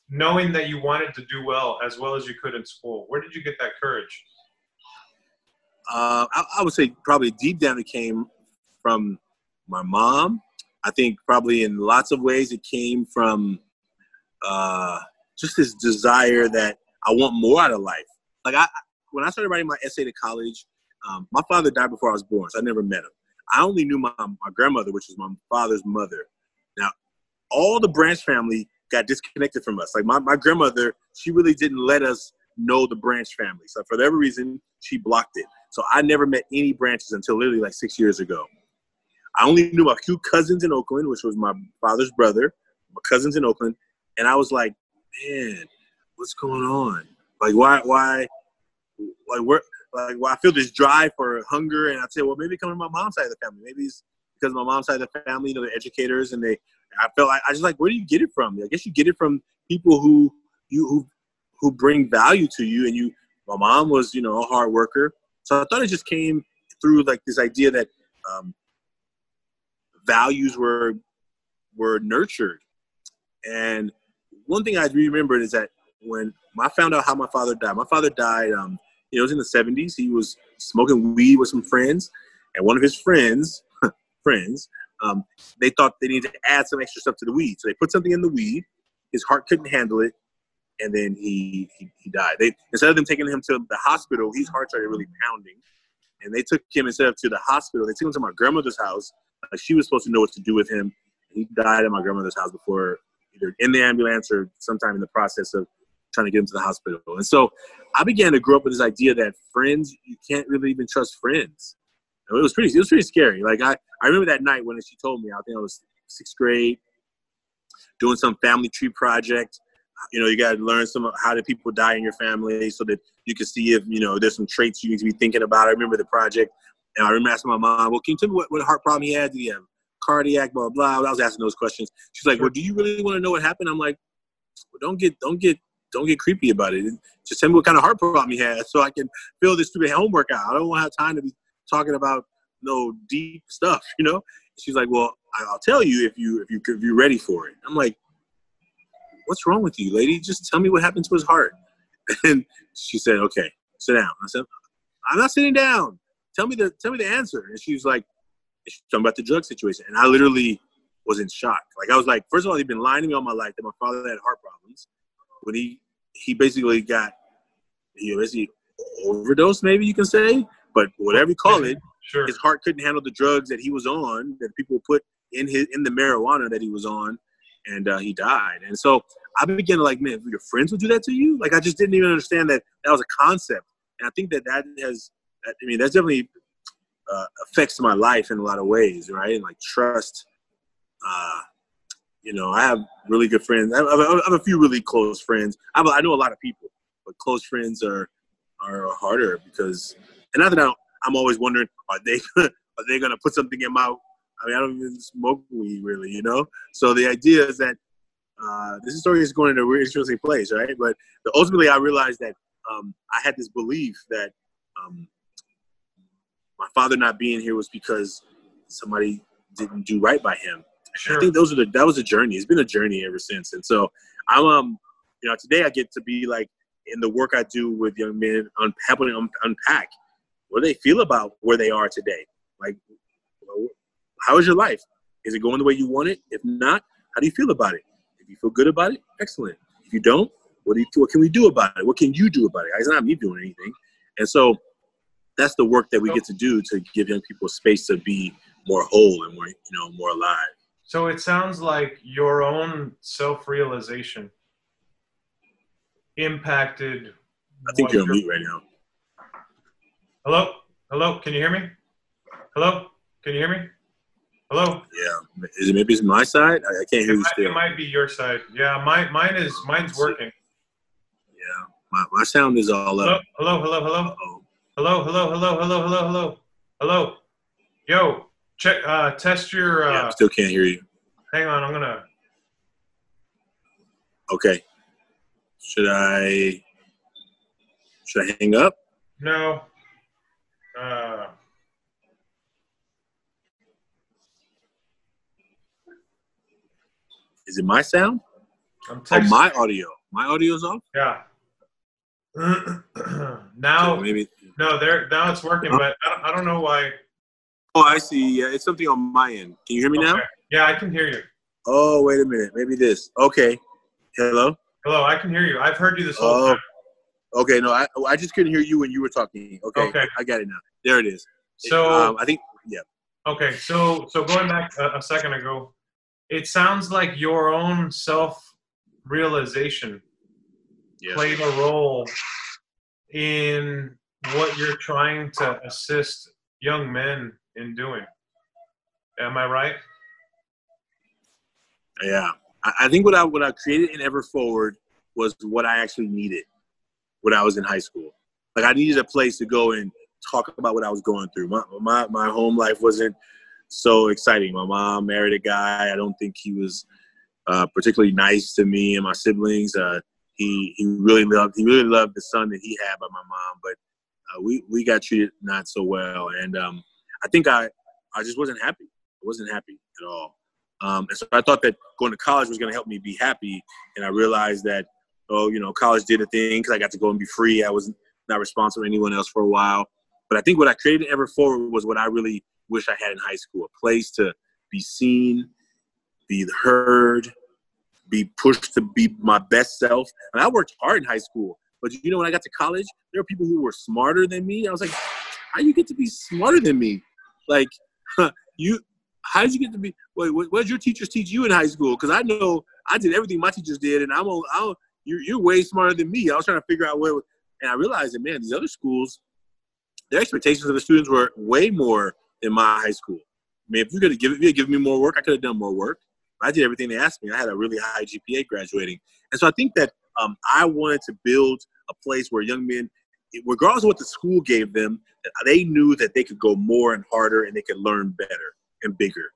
Knowing that you wanted to do well as well as you could in school. Where did you get that courage? Uh, I, I would say probably deep down it came from my mom. I think probably in lots of ways it came from uh, just this desire that I want more out of life. Like I, when I started writing my essay to college, um, my father died before I was born, so I never met him. I only knew my my grandmother, which was my father's mother. Now, all the Branch family got disconnected from us. Like my, my grandmother, she really didn't let us know the Branch family. So for whatever reason, she blocked it. So I never met any branches until literally like six years ago. I only knew a few cousins in Oakland, which was my father's brother, my cousins in Oakland, and I was like, man, what's going on? Like, why, why, like, where, like, why I feel this drive for hunger, and I'd say, well, maybe it to my mom's side of the family. Maybe it's because my mom's side of the family, you know, they're educators, and they, I felt like I just like, where do you get it from? I guess you get it from people who you who who bring value to you, and you. My mom was, you know, a hard worker, so I thought it just came through like this idea that um, values were were nurtured. And one thing I remembered is that when I found out how my father died, my father died. Um, it was in the '70s. He was smoking weed with some friends, and one of his friends, friends, um, they thought they needed to add some extra stuff to the weed, so they put something in the weed. His heart couldn't handle it, and then he he, he died. They instead of them taking him to the hospital, his heart started really pounding, and they took him instead of to the hospital. They took him to my grandmother's house. She was supposed to know what to do with him. He died at my grandmother's house before either in the ambulance or sometime in the process of trying to get him to the hospital. And so I began to grow up with this idea that friends, you can't really even trust friends. And It was pretty, it was pretty scary. Like I, I remember that night when she told me, I think I was sixth grade, doing some family tree project. You know, you got to learn some how do people die in your family so that you can see if, you know, there's some traits you need to be thinking about. I remember the project and I remember asking my mom, well, can you tell me what, what heart problem he had? Did he have cardiac, blah, blah, blah. I was asking those questions. She's like, well, do you really want to know what happened? I'm like, well, don't get, don't get, don't get creepy about it. Just tell me what kind of heart problem he had so I can fill this stupid homework out. I don't want to have time to be talking about no deep stuff, you know? She's like, well, I'll tell you if you, if you, if you're ready for it. I'm like, what's wrong with you, lady? Just tell me what happened to his heart. And she said, okay, sit down. I said, I'm not sitting down. Tell me the, tell me the answer. And she was like, she's talking about the drug situation. And I literally was in shock. Like I was like, first of all, he'd been lying to me all my life that my father had heart problems. When he he basically got he basically overdosed, maybe you can say, but whatever you call it, Sure. his heart couldn't handle the drugs that he was on, that people put in his in the marijuana that he was on, and uh, he died. And so I began to like, man, your friends would do that to you? Like I just didn't even understand that that was a concept. And I think that that has, I mean, that's definitely uh, affects my life in a lot of ways, right? And like trust. Uh, you know, I have really good friends. I have, I have a few really close friends. I, have, I know a lot of people, but close friends are are harder because, and not that I, I'm always wondering, are they are they gonna put something in my? I mean, I don't even smoke weed really, you know. So the idea is that uh, this story is going in a really interesting place, right? But ultimately, I realized that um, I had this belief that um, my father not being here was because somebody didn't do right by him. Sure. I think those are the that was a journey. It's been a journey ever since. And so I'm um you know today I get to be like in the work I do with young men un- helping them unpack what do they feel about where they are today. Like how is your life? Is it going the way you want it? If not, how do you feel about it? If you feel good about it, excellent. If you don't, what do you what can we do about it? What can you do about it? It's not me doing anything. And so that's the work that we get to do to give young people space to be more whole and more you know more alive. So it sounds like your own self realization impacted. I think you're on mute right now. Hello, hello. Can you hear me? Hello, can you hear me? Hello. Yeah. Is it maybe it's my side? I, I can't It hear you still. it might be your side. Yeah, mine mine is mine's working. Yeah. My, my sound is all Hello, up. hello, hello, hello, Oh, hello, hello, hello, hello, hello, hello, hello. Yo, check. Uh, test your. yeah, I Uh, still can't hear you. hang on, I'm gonna. Okay. Should I should I hang up? No. Uh, Is it my sound? I'm Oh, my audio. My audio's off. Yeah. So now, maybe. no, there. Now it's working, but I don't, I don't know why. Oh, I see. Yeah, it's something on my end. Can you hear me now? Yeah, I can hear you. Oh, wait a minute. Maybe this. Okay. Hello. Hello, I can hear you. I've heard you this whole Oh, time. okay. No, I I just couldn't hear you when you were talking. Okay. Okay. I got it now. There it is. So, um, I think yeah. okay, so so going back a, a second ago, it sounds like your own self realization Yes. played a role in what you're trying to assist young men in doing. Am I right? Yeah, I, I think what I what I created in Ever Forward was what I actually needed when I was in high school. Like I needed a place to go and talk about what I was going through. My my my home life wasn't so exciting. My mom married a guy. I don't think he was uh, particularly nice to me and my siblings. Uh, he he really loved he really loved the son that he had by my mom, but uh, we we got treated not so well, and um, I think I I just wasn't happy. I wasn't happy at all. Um, and so I thought that going to college was going to help me be happy. And I realized that, oh, you know, college did a thing because I got to go and be free. I was not responsible to anyone else for a while. But I think what I created Ever Forward was what I really wish I had in high school a place to be seen, be heard, be pushed to be my best self. And I worked hard in high school. But you know, when I got to college, there were people who were smarter than me. I was like, how you get to be smarter than me? Like, you, how did you get to be? Wait, what, did your teachers teach you in high school? Because I know I did everything my teachers did, and I'm, I'm you're, you're way smarter than me. I was trying to figure out what, and I realized that man, these other schools, their expectations of the students were way more than my high school. I mean, if you could have given, given me more work, I could have done more work. I did everything they asked me. I had a really high GPA graduating, and so I think that um, I wanted to build a place where young men, regardless of what the school gave them, they knew that they could go more and harder and they could learn better and bigger.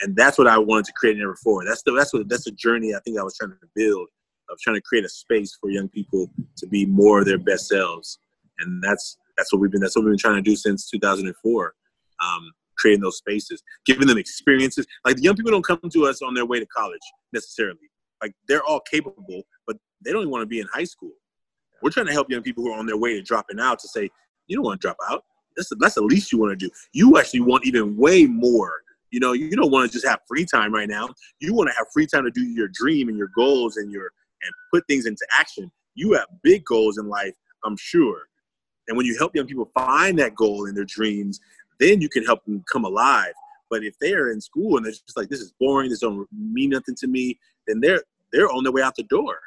And that's what I wanted to create in Ever Forward. That's the that's what that's the journey I think I was trying to build of trying to create a space for young people to be more of their best selves. And that's that's what we've been that's what we've been trying to do since 2004. Um, creating those spaces, giving them experiences. Like the young people don't come to us on their way to college necessarily. Like they're all capable, but they don't even want to be in high school. We're trying to help young people who are on their way to dropping out to say, you don't want to drop out. That's the, that's the least you want to do. You actually want even way more. You know, you don't want to just have free time right now. You want to have free time to do your dream and your goals and your and put things into action. You have big goals in life, I'm sure. And when you help young people find that goal in their dreams, then you can help them come alive. But if they're in school and they're just like, this is boring, this don't mean nothing to me, then they're they're on their way out the door.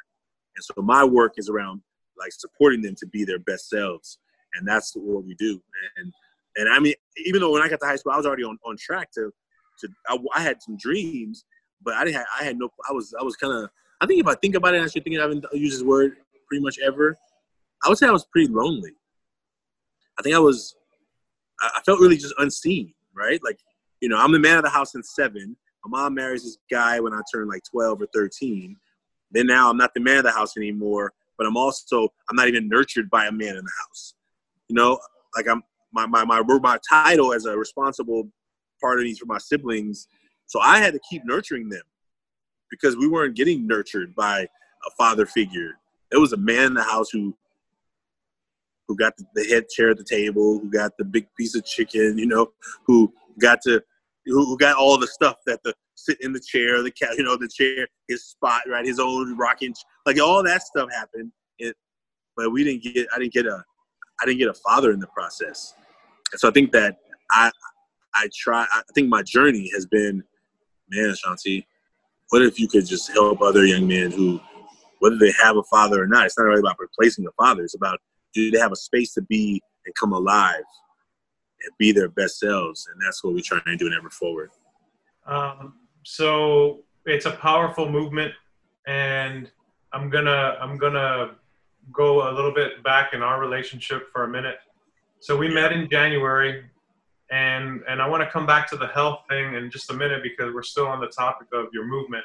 And so my work is around like supporting them to be their best selves. And that's what we do. And and I mean, even though when I got to high school, I was already on, on track to to I, I had some dreams, but I didn't have, I had no I was I was kind of I think if I think about it, I should think I haven't used this word pretty much ever. I would say I was pretty lonely. I think I was I felt really just unseen, right? Like, you know, I'm the man of the house in seven. My mom marries this guy when I turn like 12 or 13. Then now I'm not the man of the house anymore, but I'm also I'm not even nurtured by a man in the house. You know, like I'm my my my my title as a responsible part of these for my siblings. So I had to keep nurturing them because we weren't getting nurtured by a father figure. It was a man in the house who who got the, head chair at the table, who got the big piece of chicken, you know, who got to who, got all the stuff that the sit in the chair, the cat, you know, the chair, his spot, right, his own rocking, like all that stuff happened. It, but we didn't get, I didn't get a, I didn't get a father in the process. And so I think that I, I try. I think my journey has been, man, Shanti, what if you could just help other young men who whether they have a father or not. It's not really about replacing the father. It's about do they have a space to be and come alive and be their best selves, and that's what we're trying to do in Ever Forward. Um, so it's a powerful movement, and I'm gonna I'm gonna go a little bit back in our relationship for a minute. So we met in January, and and I want to come back to the health thing in just a minute because we're still on the topic of your movement.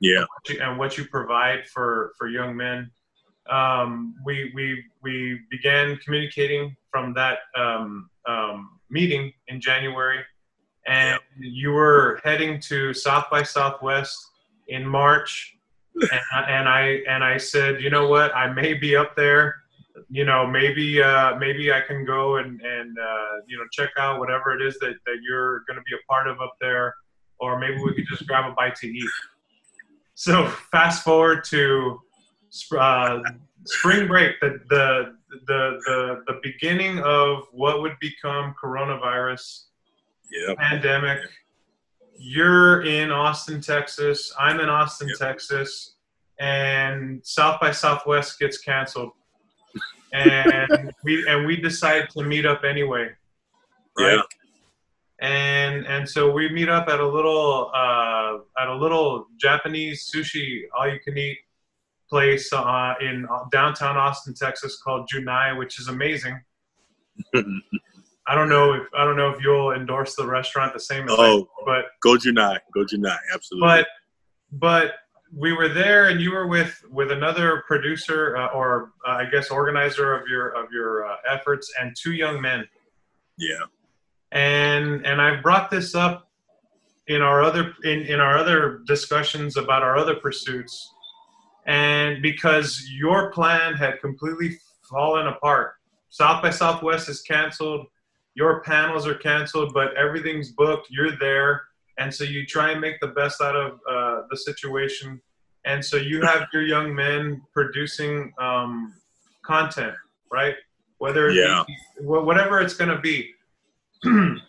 Yeah. And what you provide for for young men. Um, we we we began communicating from that um, um, meeting in January, and you were heading to South by Southwest in March, and, and I and I said, you know what, I may be up there. You know maybe uh, maybe I can go and and uh, you know check out whatever it is that that you're going to be a part of up there, or maybe we could just grab a bite to eat. So fast forward to uh, spring break, the, the the the the beginning of what would become coronavirus Yep. pandemic. You're in Austin, Texas. I'm in Austin, Yep. Texas, and South by Southwest gets canceled, and we and we decide to meet up anyway, right? Yeah. And and so we meet up at a little uh, at a little Japanese sushi all you can eat place uh, in downtown Austin, Texas called Junai, which is amazing. I don't know if I don't know if you'll endorse the restaurant the same as Oh. do, but Go Junai. Go Junai. Absolutely. but but we were there and you were with with another producer uh, or uh, I guess organizer of your of your uh, efforts and two young men yeah. and and I've brought this up in our other in, in our other discussions about our other pursuits and because your plan had completely fallen apart. South by southwest is canceled. Your panels are canceled but everything's booked. You're there. And so you try and make the best out of uh, the situation. And so you have your young men producing um, content right? Whether it Yeah. be, whatever it's going to be.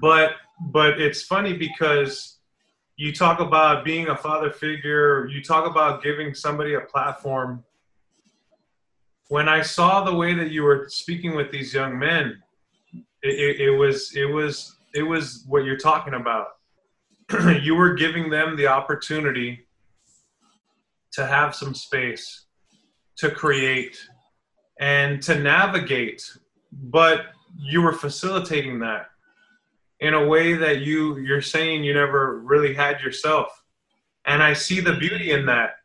But but it's funny because you talk about being a father figure you talk about giving somebody a platform. When i saw the way that you were speaking with these young men it, it, it was it was it was what you're talking about. You were giving them the opportunity to have some space to create and to navigate but you were facilitating that in a way that you you're saying you never really had yourself. And i see the beauty in that.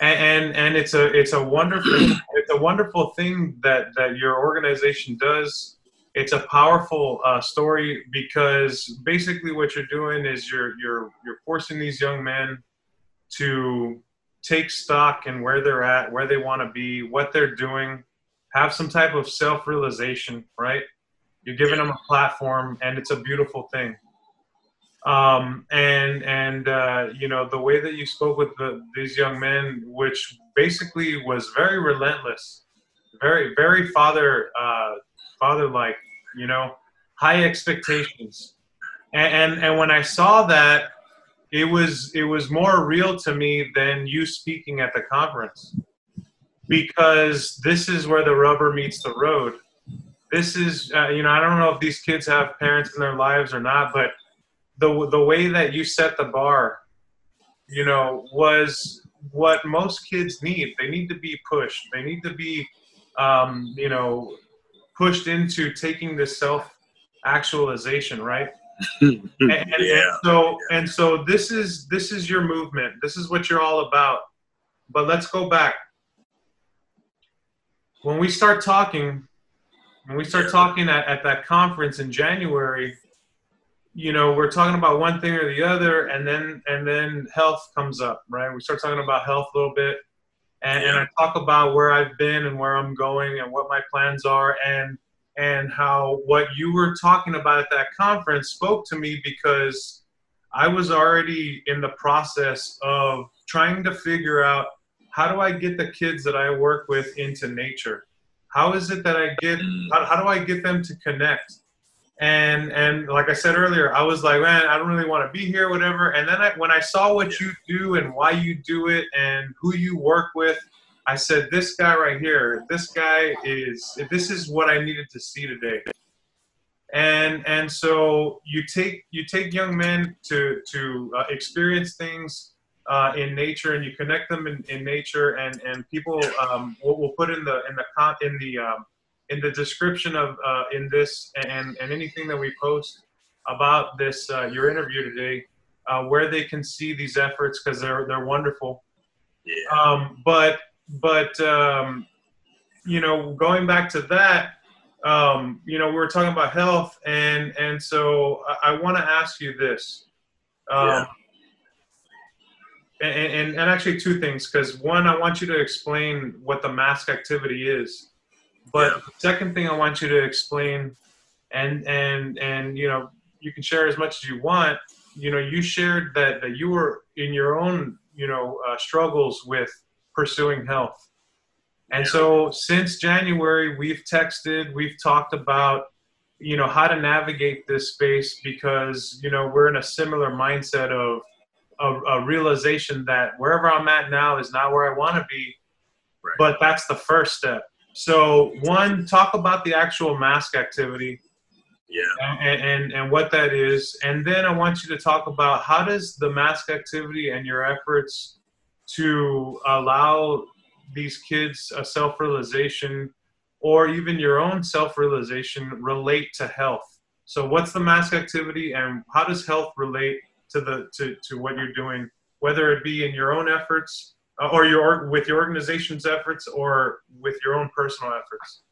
And and, and it's a it's a wonderful it's a wonderful thing that that your organization does. It's a powerful uh, story because basically what you're doing is you're you're you're forcing these young men to take stock in where they're at where they want to be what they're doing have some type of self-realization right you're giving them a platform and it's a beautiful thing. Um, and and uh, you know the way that you spoke with the, these young men which basically was very relentless very very father uh, father like you know high expectations. And, and and when i saw that it was it was more real to me than you speaking at the conference. Because this is where the rubber meets the road this is uh, you know i don't know if these kids have parents in their lives or not but the the way that you set the bar you know was what most kids need. They need to be pushed. They need to be um, you know pushed into taking this self actualization right? And, and- and Yeah. so and so this is this is your movement. This is what you're all about. But let's go back. When we start talking when we start talking at, at that conference in january you know we're talking about one thing or the other and then and then health comes up right we start talking about health a little bit and, and i talk about where i've been and where i'm going and what my plans are and and how what you were talking about at that conference spoke to me because I was already in the process of trying to figure out how do I get the kids that I work with into nature? How is it that I get, how, how do I get them to connect? and and like I said earlier, I was like, man, I don't really want to be here, whatever. And then I, when I saw what you do and why you do it and who you work with, I said, this guy right here, this guy is, this is what I needed to see today. And and so you take you take young men to to uh, experience things uh, in nature, and you connect them in, in nature, and and people um, will will put in the in the con in the um, in the description of uh, in this and and anything that we post about this uh, your interview today, uh, where they can see these efforts because they're they're wonderful. Yeah. Um, but but um, you know, going back to that, um, you know, we were talking about health, and and so I, I want to ask you this. Um, Yeah. And, and, and actually two things because one i want you to explain what the mask activity is. But Yeah. the second thing i want you to explain and and and you know you can share as much as you want. You know you shared that that you were in your own you know uh, struggles with pursuing health. And so since january we've texted we've talked about you know how to navigate this space because you know we're in a similar mindset of a, a realization that wherever I'm at now is not where I want to be, Right. but that's the first step. So, one, talk about the actual mask activity Yeah. and, and, and what that is. And then I want you to talk about how does the mask activity and your efforts to allow these kids a self realization or even your own self realization relate to health. So, what's the mask activity and how does health relate to the to, to what you're doing, whether it be in your own efforts uh, or your with your organization's efforts or with your own personal efforts?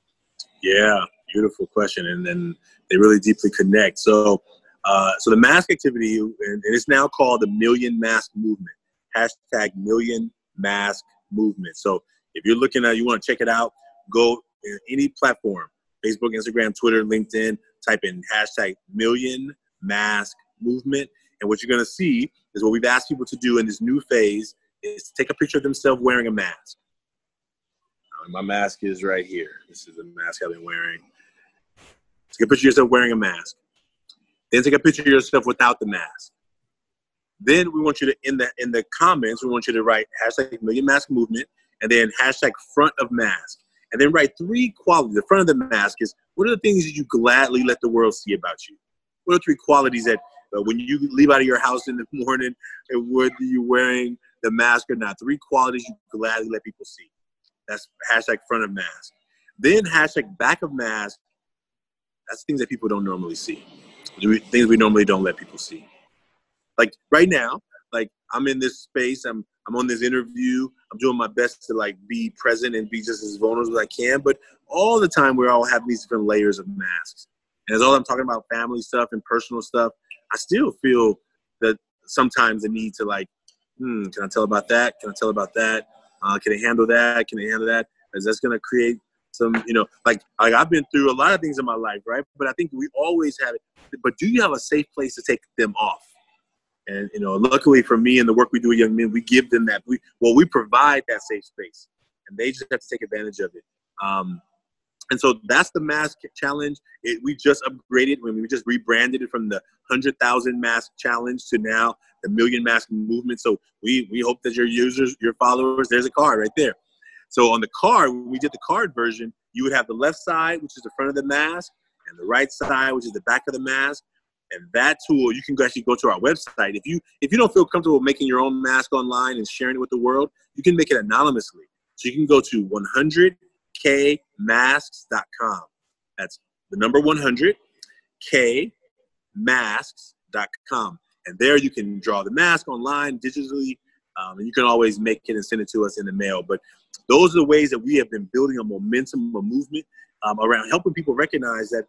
Yeah, beautiful question, and then they really deeply connect. So, uh, so the mask activity, and it's now called the Million Mask Movement. Hashtag Million Mask Movement. So, if you're looking at, you want to check it out, go in any platform: Facebook, Instagram, Twitter, LinkedIn. Type in hashtag Million Mask Movement, and what you're going to see is what we've asked people to do in this new phase is take a picture of themselves wearing a mask. My mask is right here. This is the mask I've been wearing. Take a picture of yourself wearing a mask. Then take a picture of yourself without the mask. Then we want you to in the in the comments we want you to write hashtag Million Mask Movement and then hashtag Front of Mask and then write three qualities. The front of the mask is what are the things that you gladly let the world see about you? What are three qualities that uh, when you leave out of your house in the morning, and whether you're wearing the mask or not, three qualities you gladly let people see. That's hashtag front of mask. Then hashtag back of mask. That's things that people don't normally see. Things we normally don't let people see. Like right now, like I'm in this space. I'm I'm on this interview. I'm doing my best to like be present and be just as vulnerable as I can. But all the time, we're all having these different layers of masks. And as all I'm talking about family stuff and personal stuff, I still feel that sometimes the need to like, hmm, can I tell about that? Can I tell about that? Uh, can I handle that? Can I handle that? Is that's gonna create some, you know, like like I've been through a lot of things in my life, right? But I think we always have it. But do you have a safe place to take them off? And you know, luckily for me and the work we do with young men, we give them that. We well, we provide that safe space, and they just have to take advantage of it. Um, and so that's the mask challenge. It, we just upgraded when we just rebranded it from the hundred thousand mask challenge to now the million mask movement. So we we hope that your users, your followers, there's a card right there. So on the card, we did the card version, you would have the left side, which is the front of the mask, and the right side, which is the back of the mask. And that tool, you can actually go to our website. If you if you don't feel comfortable making your own mask online and sharing it with the world, you can make it anonymously. So you can go to 100kmasks.com. That's the number 100kmasks.com. And there you can draw the mask online digitally, um, and you can always make it and send it to us in the mail. But those are the ways that we have been building a momentum, a movement um, around helping people recognize that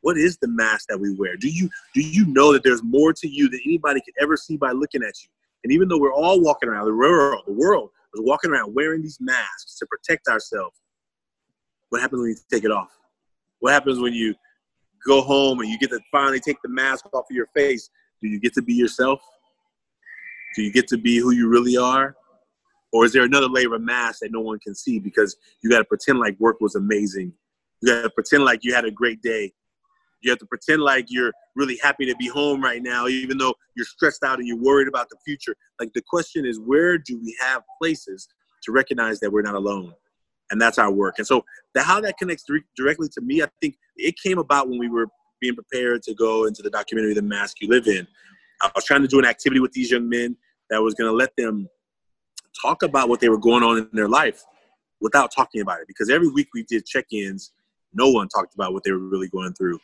what is the mask that we wear? Do you do you know that there's more to you than anybody could ever see by looking at you? And even though we're all walking around the world, the world is walking around wearing these masks to protect ourselves. What happens when you take it off? What happens when you go home and you get to finally take the mask off of your face? Do you get to be yourself? Do you get to be who you really are? Or is there another layer of mask that no one can see because you got to pretend like work was amazing? You got to pretend like you had a great day You have to pretend like you're really happy to be home right now, even though you're stressed out and you're worried about the future. Like the question is, where do we have places to recognize that we're not alone? And that's our work. And so, the, how that connects directly to me, I think it came about when we were being prepared to go into the documentary "The Mask You Live In." I was trying to do an activity with these young men that was going to let them talk about what they were going on in their life without talking about it. Because every week we did check-ins, no one talked about what they were really going through.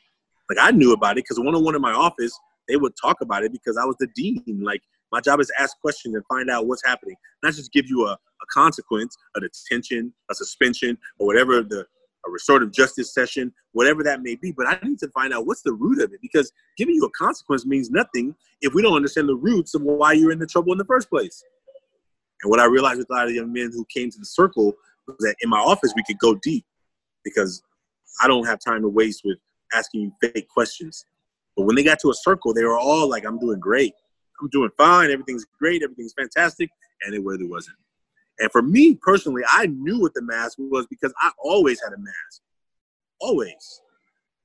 Like I knew about it because one-on-one in my office, they would talk about it because I was the dean. Like my job is to ask questions and find out what's happening, not just give you a, a consequence, a detention, a suspension, or whatever the a restorative justice session, whatever that may be. But I need to find out what's the root of it because giving you a consequence means nothing if we don't understand the roots of why you're in the trouble in the first place. And what I realized with a lot of young men who came to the circle was that in my office we could go deep because I don't have time to waste with asking you fake questions. But when they got to a circle, they were all like, I'm doing great. I'm doing fine. Everything's great. Everything's fantastic. And it really wasn't. And for me personally, I knew what the mask was because I always had a mask. Always.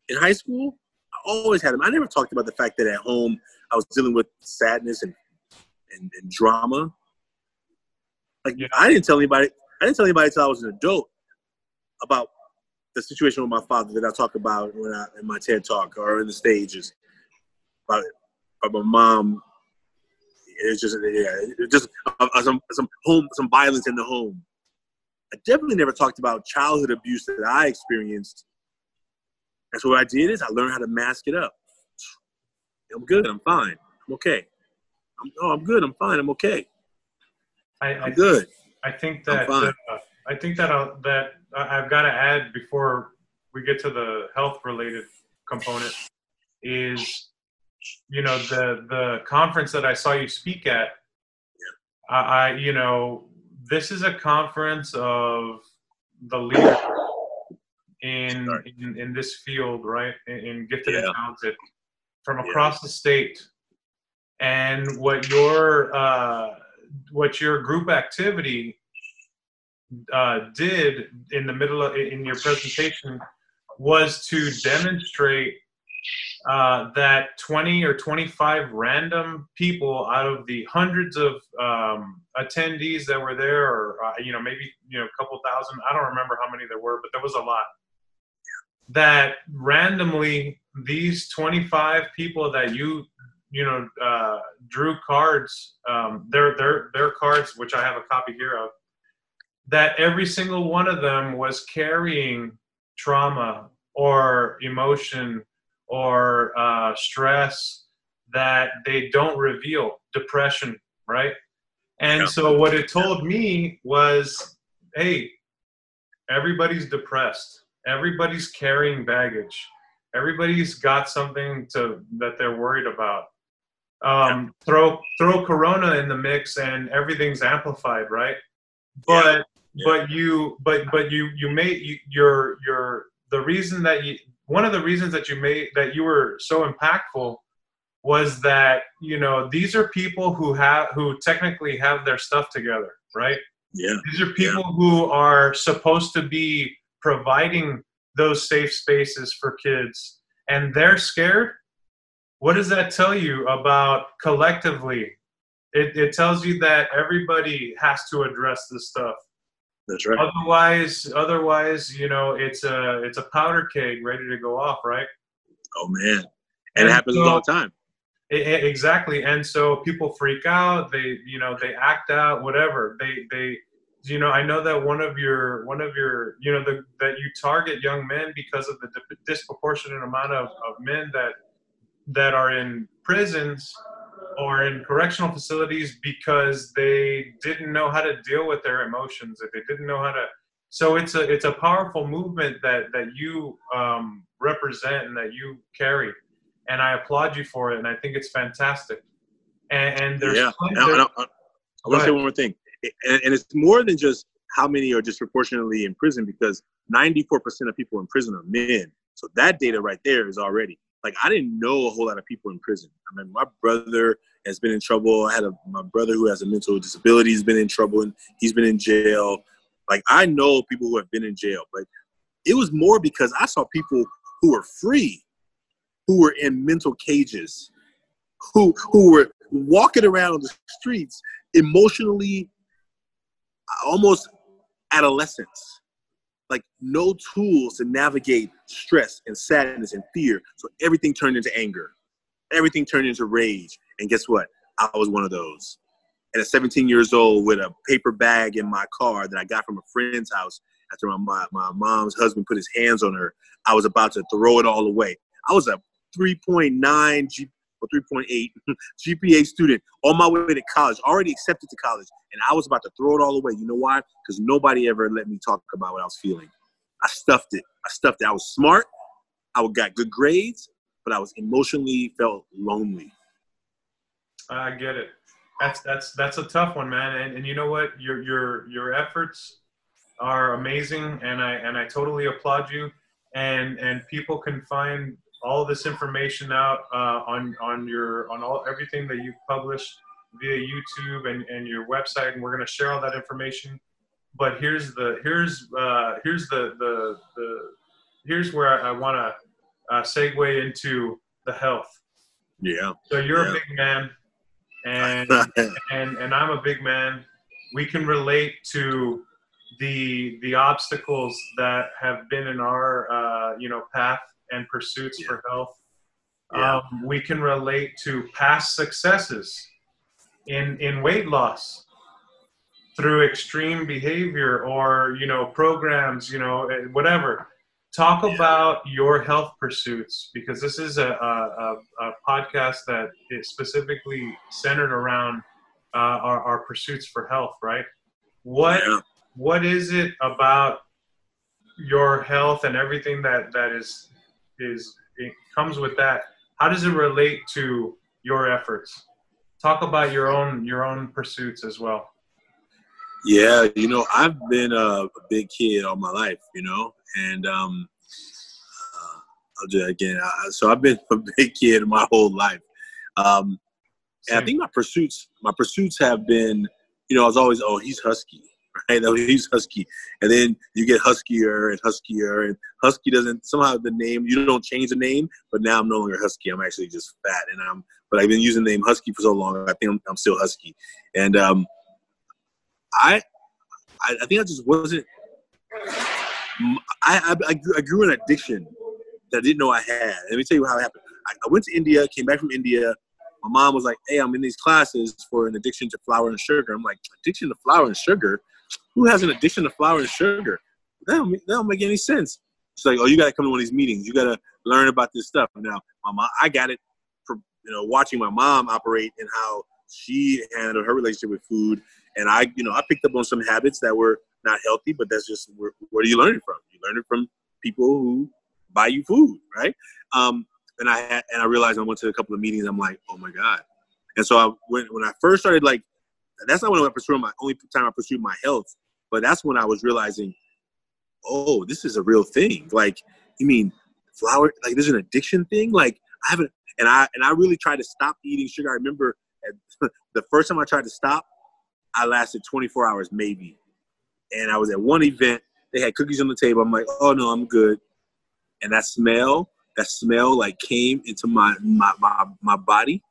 In high school, I always had them. I never talked about the fact that at home I was dealing with sadness and, and, and drama. Like yeah. I didn't tell anybody I didn't tell anybody until I was an adult about the situation with my father that I talk about when I in my TED talk or in the stages about, about my mom it's just yeah, just uh, uh, some some home some violence in the home. I definitely never talked about childhood abuse that I experienced. And so what I did is I learned how to mask it up. I'm good. I'm fine. I'm okay. I'm, oh, I'm good. I'm fine. I'm okay. I, am good. I think that uh, I think that uh, that I've got to add before we get to the health related component is you know the the conference that I saw you speak at. I, I you know this is a conference of the leaders in, in, in this field, right? In, in gifted yeah. and talented from across yeah. the state. And what your uh, what your group activity uh, did in the middle of in your presentation was to demonstrate uh, that 20 or 25 random people out of the hundreds of um, attendees that were there, or uh, you know maybe you know a couple thousand. I don't remember how many there were, but there was a lot. That randomly these 25 people that you you know uh, drew cards, um, their their their cards, which I have a copy here of. That every single one of them was carrying trauma or emotion or uh, stress that they don't reveal depression right and yeah. so what it told me was hey everybody's depressed everybody's carrying baggage everybody's got something to that they're worried about um, yeah. throw throw corona in the mix and everything's amplified right but yeah. but you but but you you may you, your your the reason that you one of the reasons that you made that you were so impactful was that you know these are people who have who technically have their stuff together right? Yeah these are people yeah. who are supposed to be providing those safe spaces for kids and they're scared? What does that tell you about collectively? It, it tells you that everybody has to address this stuff that's right. Otherwise, otherwise, you know, it's a it's a powder keg ready to go off, right? Oh man, and, and it happens so, all the time. It, it, exactly, and so people freak out. They, you know, they act out, whatever. They, they, you know, I know that one of your one of your, you know, the, that you target young men because of the disproportionate amount of, of men that that are in prisons or in correctional facilities because they didn't know how to deal with their emotions if they didn't know how to so it's a it's a powerful movement that that you um, represent and that you carry. And i applaud you for it and i think it's fantastic. And, and there's yeah. I, I, I, I want to say one more thing. And, and it's more than just how many are disproportionately in prison because 94% of people in prison are men. So that data right there is already like I didn't know a whole lot of people in prison. I mean, my brother has been in trouble. I had a my brother who has a mental disability has been in trouble and he's been in jail. Like I know people who have been in jail, but it was more because I saw people who were free who were in mental cages, who who were walking around the streets emotionally almost adolescents like no tools to navigate stress and sadness and fear so everything turned into anger everything turned into rage and guess what i was one of those and at 17 years old with a paper bag in my car that i got from a friend's house after my, my, my mom's husband put his hands on her i was about to throw it all away i was a 3.9 G, or 3.8 GPA student on my way to college, already accepted to college, and I was about to throw it all away. You know why? Because nobody ever let me talk about what I was feeling. I stuffed it. I stuffed it. I was smart. I got good grades, but I was emotionally felt lonely. I get it. That's that's that's a tough one, man. And and you know what? Your your your efforts are amazing, and I and I totally applaud you. And and people can find all this information out uh, on on your on all everything that you've published via YouTube and, and your website, and we're going to share all that information. But here's the here's uh, here's the, the the here's where I, I want to uh, segue into the health. Yeah. So you're Yeah. a big man, and and and I'm a big man. We can relate to the the obstacles that have been in our uh, you know path and pursuits for health. Yeah. Um, we can relate to past successes in in weight loss through extreme behavior or you know programs you know eh, whatever talk about your health pursuits because this is a, a, a, a podcast that is specifically centered around uh, our, our pursuits for health right? What Yeah. what is it about your health and everything that that is is it comes with that? How does it relate to your efforts? Talk about your own your own pursuits as well Yeah, you know, I've been a, a big kid all my life, you know, and um, uh, I'll do that again. I, so I've been a big kid my whole life, um, and I think my pursuits, my pursuits have been, you know, I was always, oh, he's husky, right? Oh, he's husky, and then you get huskier and huskier, and husky doesn't somehow the name you don't change the name, but now I'm no longer husky. I'm actually just fat, and I'm, but I've been using the name husky for so long. I think I'm, I'm still husky, and um, I, I, I think I just wasn't. I, I, I grew- an addiction that I didn't know I had. Let me tell you how it happened. I, I went to India, came back from India. My mom was like, "Hey, I'm in these classes for an addiction to flour and sugar." I'm like, "Addiction to flour and sugar? Who has an addiction to flour and sugar? That don't, that don't make any sense." She's like, "Oh, you got to come to one of these meetings. You got to learn about this stuff." Now, my mom, I got it from you know watching my mom operate and how she handled her relationship with food and I, you know, I picked up on some habits that were not healthy, but that's just where, where do you learn it from? You learn it from people who buy you food, right? Um, and I had, and I realized I went to a couple of meetings. I'm like, oh my god! And so I when when I first started like, that's not when I pursued my only time I pursued my health, but that's when I was realizing, oh, this is a real thing. Like, you mean flour? Like, there's an addiction thing. Like, I haven't, and I and I really tried to stop eating sugar. I remember the first time I tried to stop. I lasted 24 hours maybe. And I was at one event, they had cookies on the table. I'm like, oh no, I'm good. And that smell, that smell like came into my my my, my body.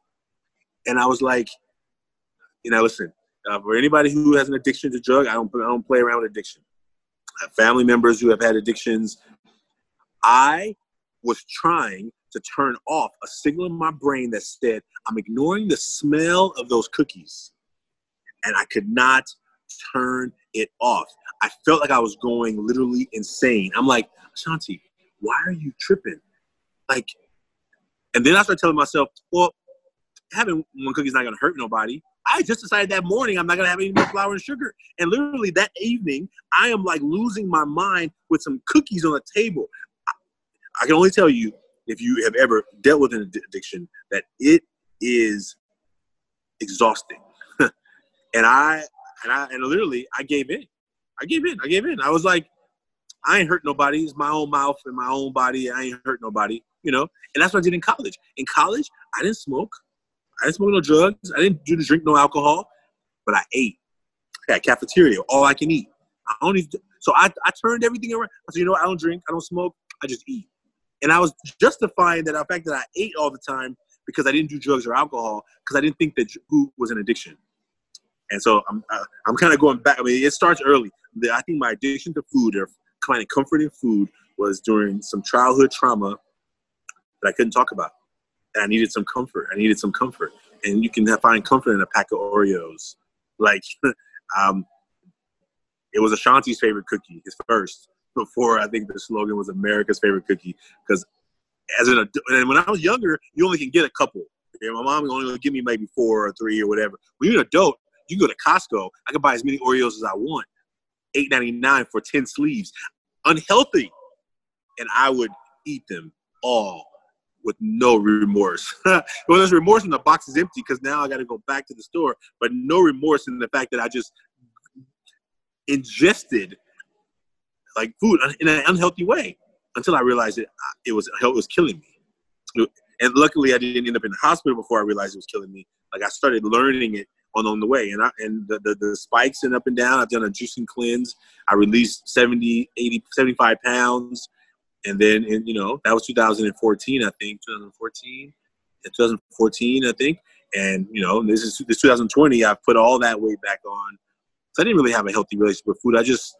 And I was like, you know, listen, uh, for anybody who has an addiction to drug, I don't I don't play around with addiction. I have family members who have had addictions. I was trying to turn off a signal in my brain that said, I'm ignoring the smell of those cookies and I could not turn it off. I felt like I was going literally insane. I'm like, Shanti, why are you tripping? Like, and then I started telling myself, well, having one cookie is not gonna hurt nobody. I just decided that morning I'm not gonna have any more flour and sugar. And literally that evening, I am like losing my mind with some cookies on the table. I, I can only tell you, if you have ever dealt with an addiction, that it is exhausting. And I and I and literally I gave in. I gave in. I gave in. I was like, I ain't hurt nobody. It's my own mouth and my own body. I ain't hurt nobody. You know. And that's what I did in college. In college, I didn't smoke. I didn't smoke no drugs. I didn't do drink no alcohol. But I ate. at cafeteria, all I can eat. I even. So I, I turned everything around. I said, you know? I don't drink. I don't smoke. I just eat. and I was justifying that the fact that I ate all the time because I didn't do drugs or alcohol because I didn't think that food was an addiction. And so I'm uh, I'm kind of going back. I mean, it starts early. I think my addiction to food or finding comfort in food was during some childhood trauma that I couldn't talk about, and I needed some comfort. I needed some comfort, and you can find comfort in a pack of Oreos. Like, um, it was Ashanti's favorite cookie, his first, before I think the slogan was America's favorite cookie. Because as an adult, and when I was younger, you only can get a couple. Yeah, my mom only give me maybe four or three or whatever. When you're an adult, you go to Costco, I can buy as many Oreos as I want. Eight ninety nine for ten sleeves. Unhealthy. And I would eat them all with no remorse. well, there's remorse when the box is empty because now I got to go back to the store, but no remorse in the fact that I just ingested like food in an unhealthy way until I realized it it was it was killing me. And luckily, I didn't end up in the hospital before I realized it was killing me. Like I started learning it on on the way, and I and the, the, the spikes and up and down. I've done a juicing cleanse. I released 70, 80, 75 pounds, and then in, you know that was 2014, I think 2014, 2014, I think. And you know this is this 2020. I've put all that weight back on. So I didn't really have a healthy relationship with food. I just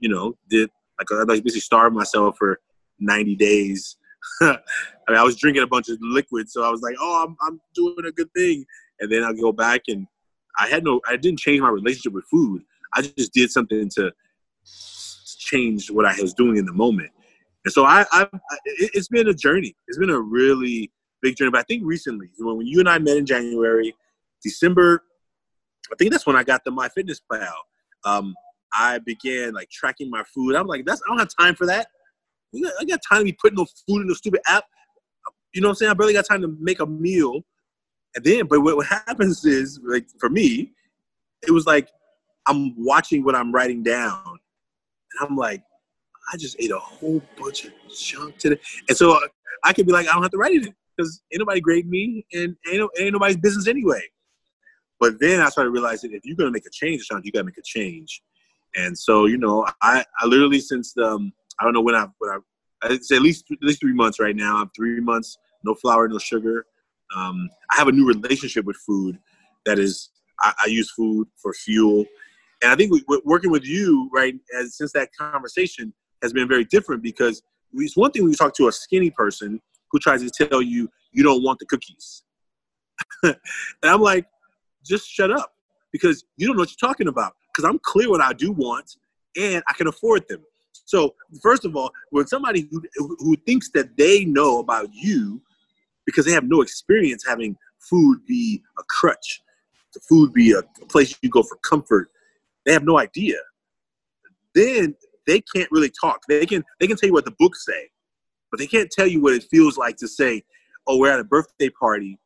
you know did like I basically starved myself for 90 days. I mean, I was drinking a bunch of liquid, so I was like, "Oh, I'm I'm doing a good thing." And then I go back and I had no, I didn't change my relationship with food. I just did something to change what I was doing in the moment. And so I, I, it's been a journey. It's been a really big journey. But I think recently, when you and I met in January, December, I think that's when I got the MyFitnessPal. Um, I began like tracking my food. I'm like, that's I don't have time for that. I got time to be putting no food in the stupid app. You know what I'm saying? I barely got time to make a meal. And then, but what, happens is, like for me, it was like I'm watching what I'm writing down, and I'm like, I just ate a whole bunch of junk today, and so I could be like, I don't have to write it because ain't nobody grade me, and ain't, ain't nobody's business anyway. But then I started realizing if you're gonna make a change, Sean, you gotta make a change. And so, you know, I, I literally since um I don't know when I when I it's at least at least three months right now. I'm three months, no flour, no sugar. Um, I have a new relationship with food that is I, I use food for fuel, and I think we, working with you right as since that conversation has been very different because it's one thing when you talk to a skinny person who tries to tell you you don't want the cookies, and I'm like, just shut up because you don't know what you're talking about. Because I'm clear what I do want, and I can afford them. So first of all, when somebody who, who thinks that they know about you because they have no experience having food be a crutch, the food be a, a place you go for comfort. They have no idea. Then they can't really talk. They can they can tell you what the books say, but they can't tell you what it feels like to say, "Oh, we're at a birthday party,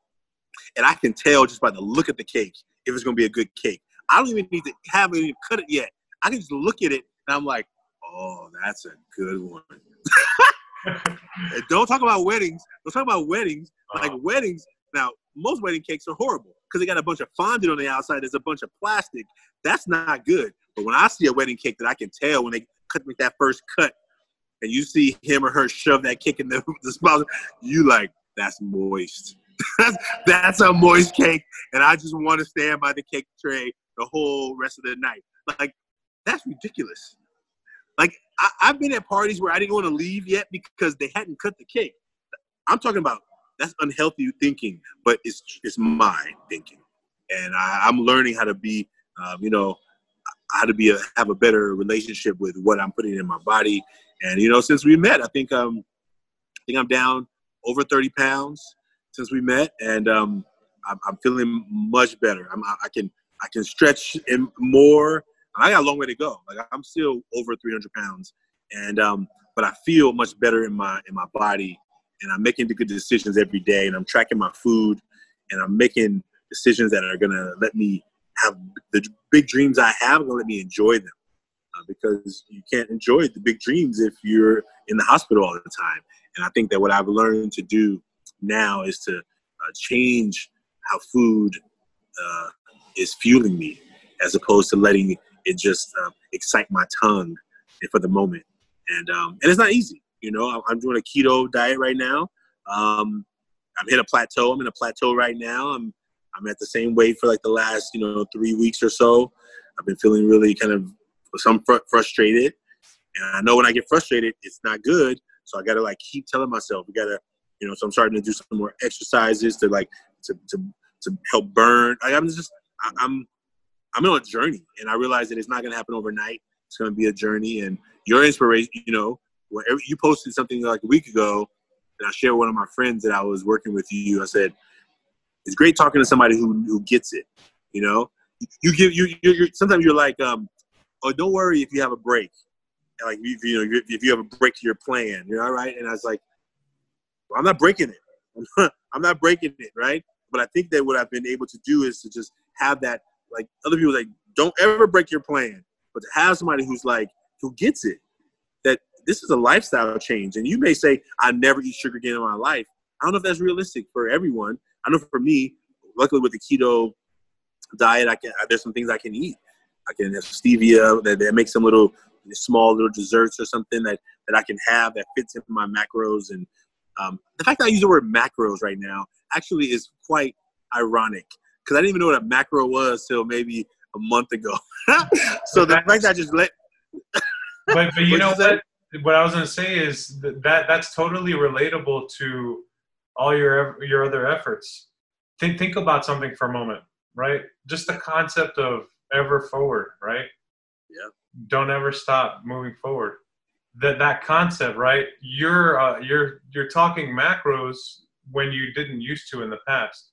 and I can tell just by the look at the cake if it's going to be a good cake. I don't even need to have it cut it yet. I can just look at it and I'm like, oh, that's a good one. Don't talk about weddings. Don't talk about weddings. Like uh-huh. weddings. Now, most wedding cakes are horrible because they got a bunch of fondant on the outside. There's a bunch of plastic. That's not good. But when I see a wedding cake that I can tell when they cut me that first cut, and you see him or her shove that cake in the, the spouse, you like that's moist. that's, that's a moist cake, and I just want to stand by the cake tray the whole rest of the night. Like that's ridiculous. Like I, have been at parties where I didn't want to leave yet because they hadn't cut the cake. I'm talking about that's unhealthy thinking, but it's it's my thinking, and I, am learning how to be, um, you know, how to be a, have a better relationship with what I'm putting in my body. And you know, since we met, I think um, I think I'm down over 30 pounds since we met, and um, I'm, I'm feeling much better. I'm, I can I can stretch more I got a long way to go. Like I'm still over 300 pounds, and um, but I feel much better in my in my body, and I'm making the good decisions every day, and I'm tracking my food, and I'm making decisions that are gonna let me have the big dreams I have, gonna let me enjoy them, uh, because you can't enjoy the big dreams if you're in the hospital all the time. And I think that what I've learned to do now is to uh, change how food uh, is fueling me, as opposed to letting it just um, excite my tongue for the moment. And um, and it's not easy. You know, I'm, doing a keto diet right now. Um, I'm hit a plateau. I'm in a plateau right now. I'm I'm at the same weight for like the last you know three weeks or so. I've been feeling really kind of some fr- frustrated, and I know when I get frustrated, it's not good. So I got to like keep telling myself we got to, you know. So I'm starting to do some more exercises to like to to to help burn. Like I'm just I, I'm I'm on a journey, and I realize that it's not going to happen overnight. It's going to be a journey, and your inspiration, you know, you posted something like a week ago, and I shared one of my friends that I was working with you. I said, it's great talking to somebody who who gets it. You know, you give you you sometimes you're like, um, oh, don't worry if you have a break. Like you know, if you have a break to your plan, you're all right. And I was like, well, I'm not breaking it. I'm not breaking it, right? But I think that what I've been able to do is to just have that, like other people like, don't ever break your plan, but to have somebody who's like who gets it, that this is a lifestyle change. And you may say, I never eat sugar again in my life. I don't know if that's realistic for everyone. I know for me, luckily with the keto diet, I can there's some things I can eat. I can have stevia that, that makes some little small little desserts or something that, that I can have that fits into my macros. And um, the fact that I use the word macros right now actually is quite ironic because I didn't even know what a macro was till maybe a month ago. so the fact that I just let. but, but you know what? What I was going to say is that, that that's totally relatable to all your your other efforts. Think think about something for a moment, right? Just the concept of ever forward, right? Yeah. Don't ever stop moving forward. That that concept, right? You're uh, you're you're talking macros when you didn't used to in the past.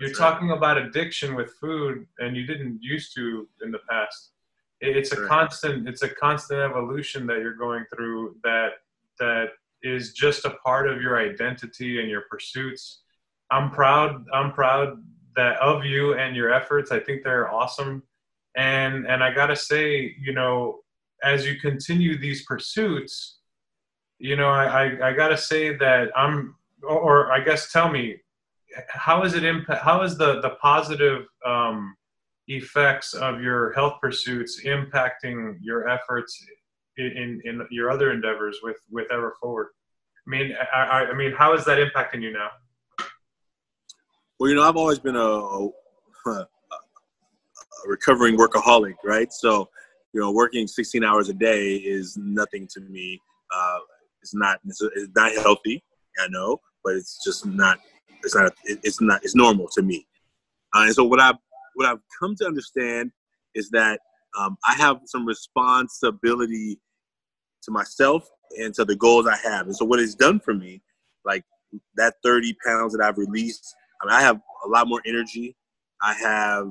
You're That's right. talking about addiction with food, and you didn't used to in the past. It- It's a Right. constant. It's a constant evolution that you're going through. That that is just a part of your identity and your pursuits. I'm proud. I'm proud that of you and your efforts. I think they're awesome. And and I gotta say, you know, as you continue these pursuits, you know, I I, I gotta say that I'm, or, or I guess tell me, how is it impact? How is the the positive um, effects of your health pursuits impacting your efforts in, in, in your other endeavors with with Ever Forward? I mean, I, I, mean, how is that impacting you now? Well, you know, I've always been a, a, a recovering workaholic, right? So, you know, working 16 hours a day is nothing to me. Uh, it's not it's, it's not healthy, I know, but it's just not it's not it's not it's normal to me. Uh, and so what I've what I've come to understand is that um, I have some responsibility to myself and to the goals I have. And so what it's done for me, like that 30 pounds that I've released, I mean, I have a lot more energy. I have,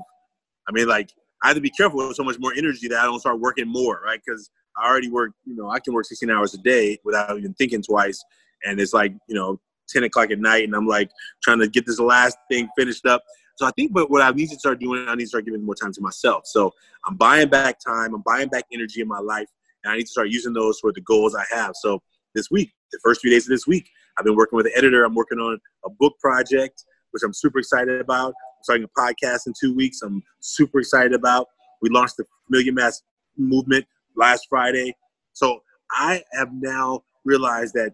I mean, like I have to be careful with so much more energy that I don't start working more, right? Because I already work, you know, I can work 16 hours a day without even thinking twice. And it's like, you know, 10 o'clock at night and I'm like trying to get this last thing finished up. So I think but what I need to start doing, I need to start giving more time to myself. So I'm buying back time, I'm buying back energy in my life, and I need to start using those for the goals I have. So this week, the first few days of this week, I've been working with an editor. I'm working on a book project, which I'm super excited about. I'm starting a podcast in two weeks. I'm super excited about. We launched the Million Mask Movement last Friday. So I have now realized that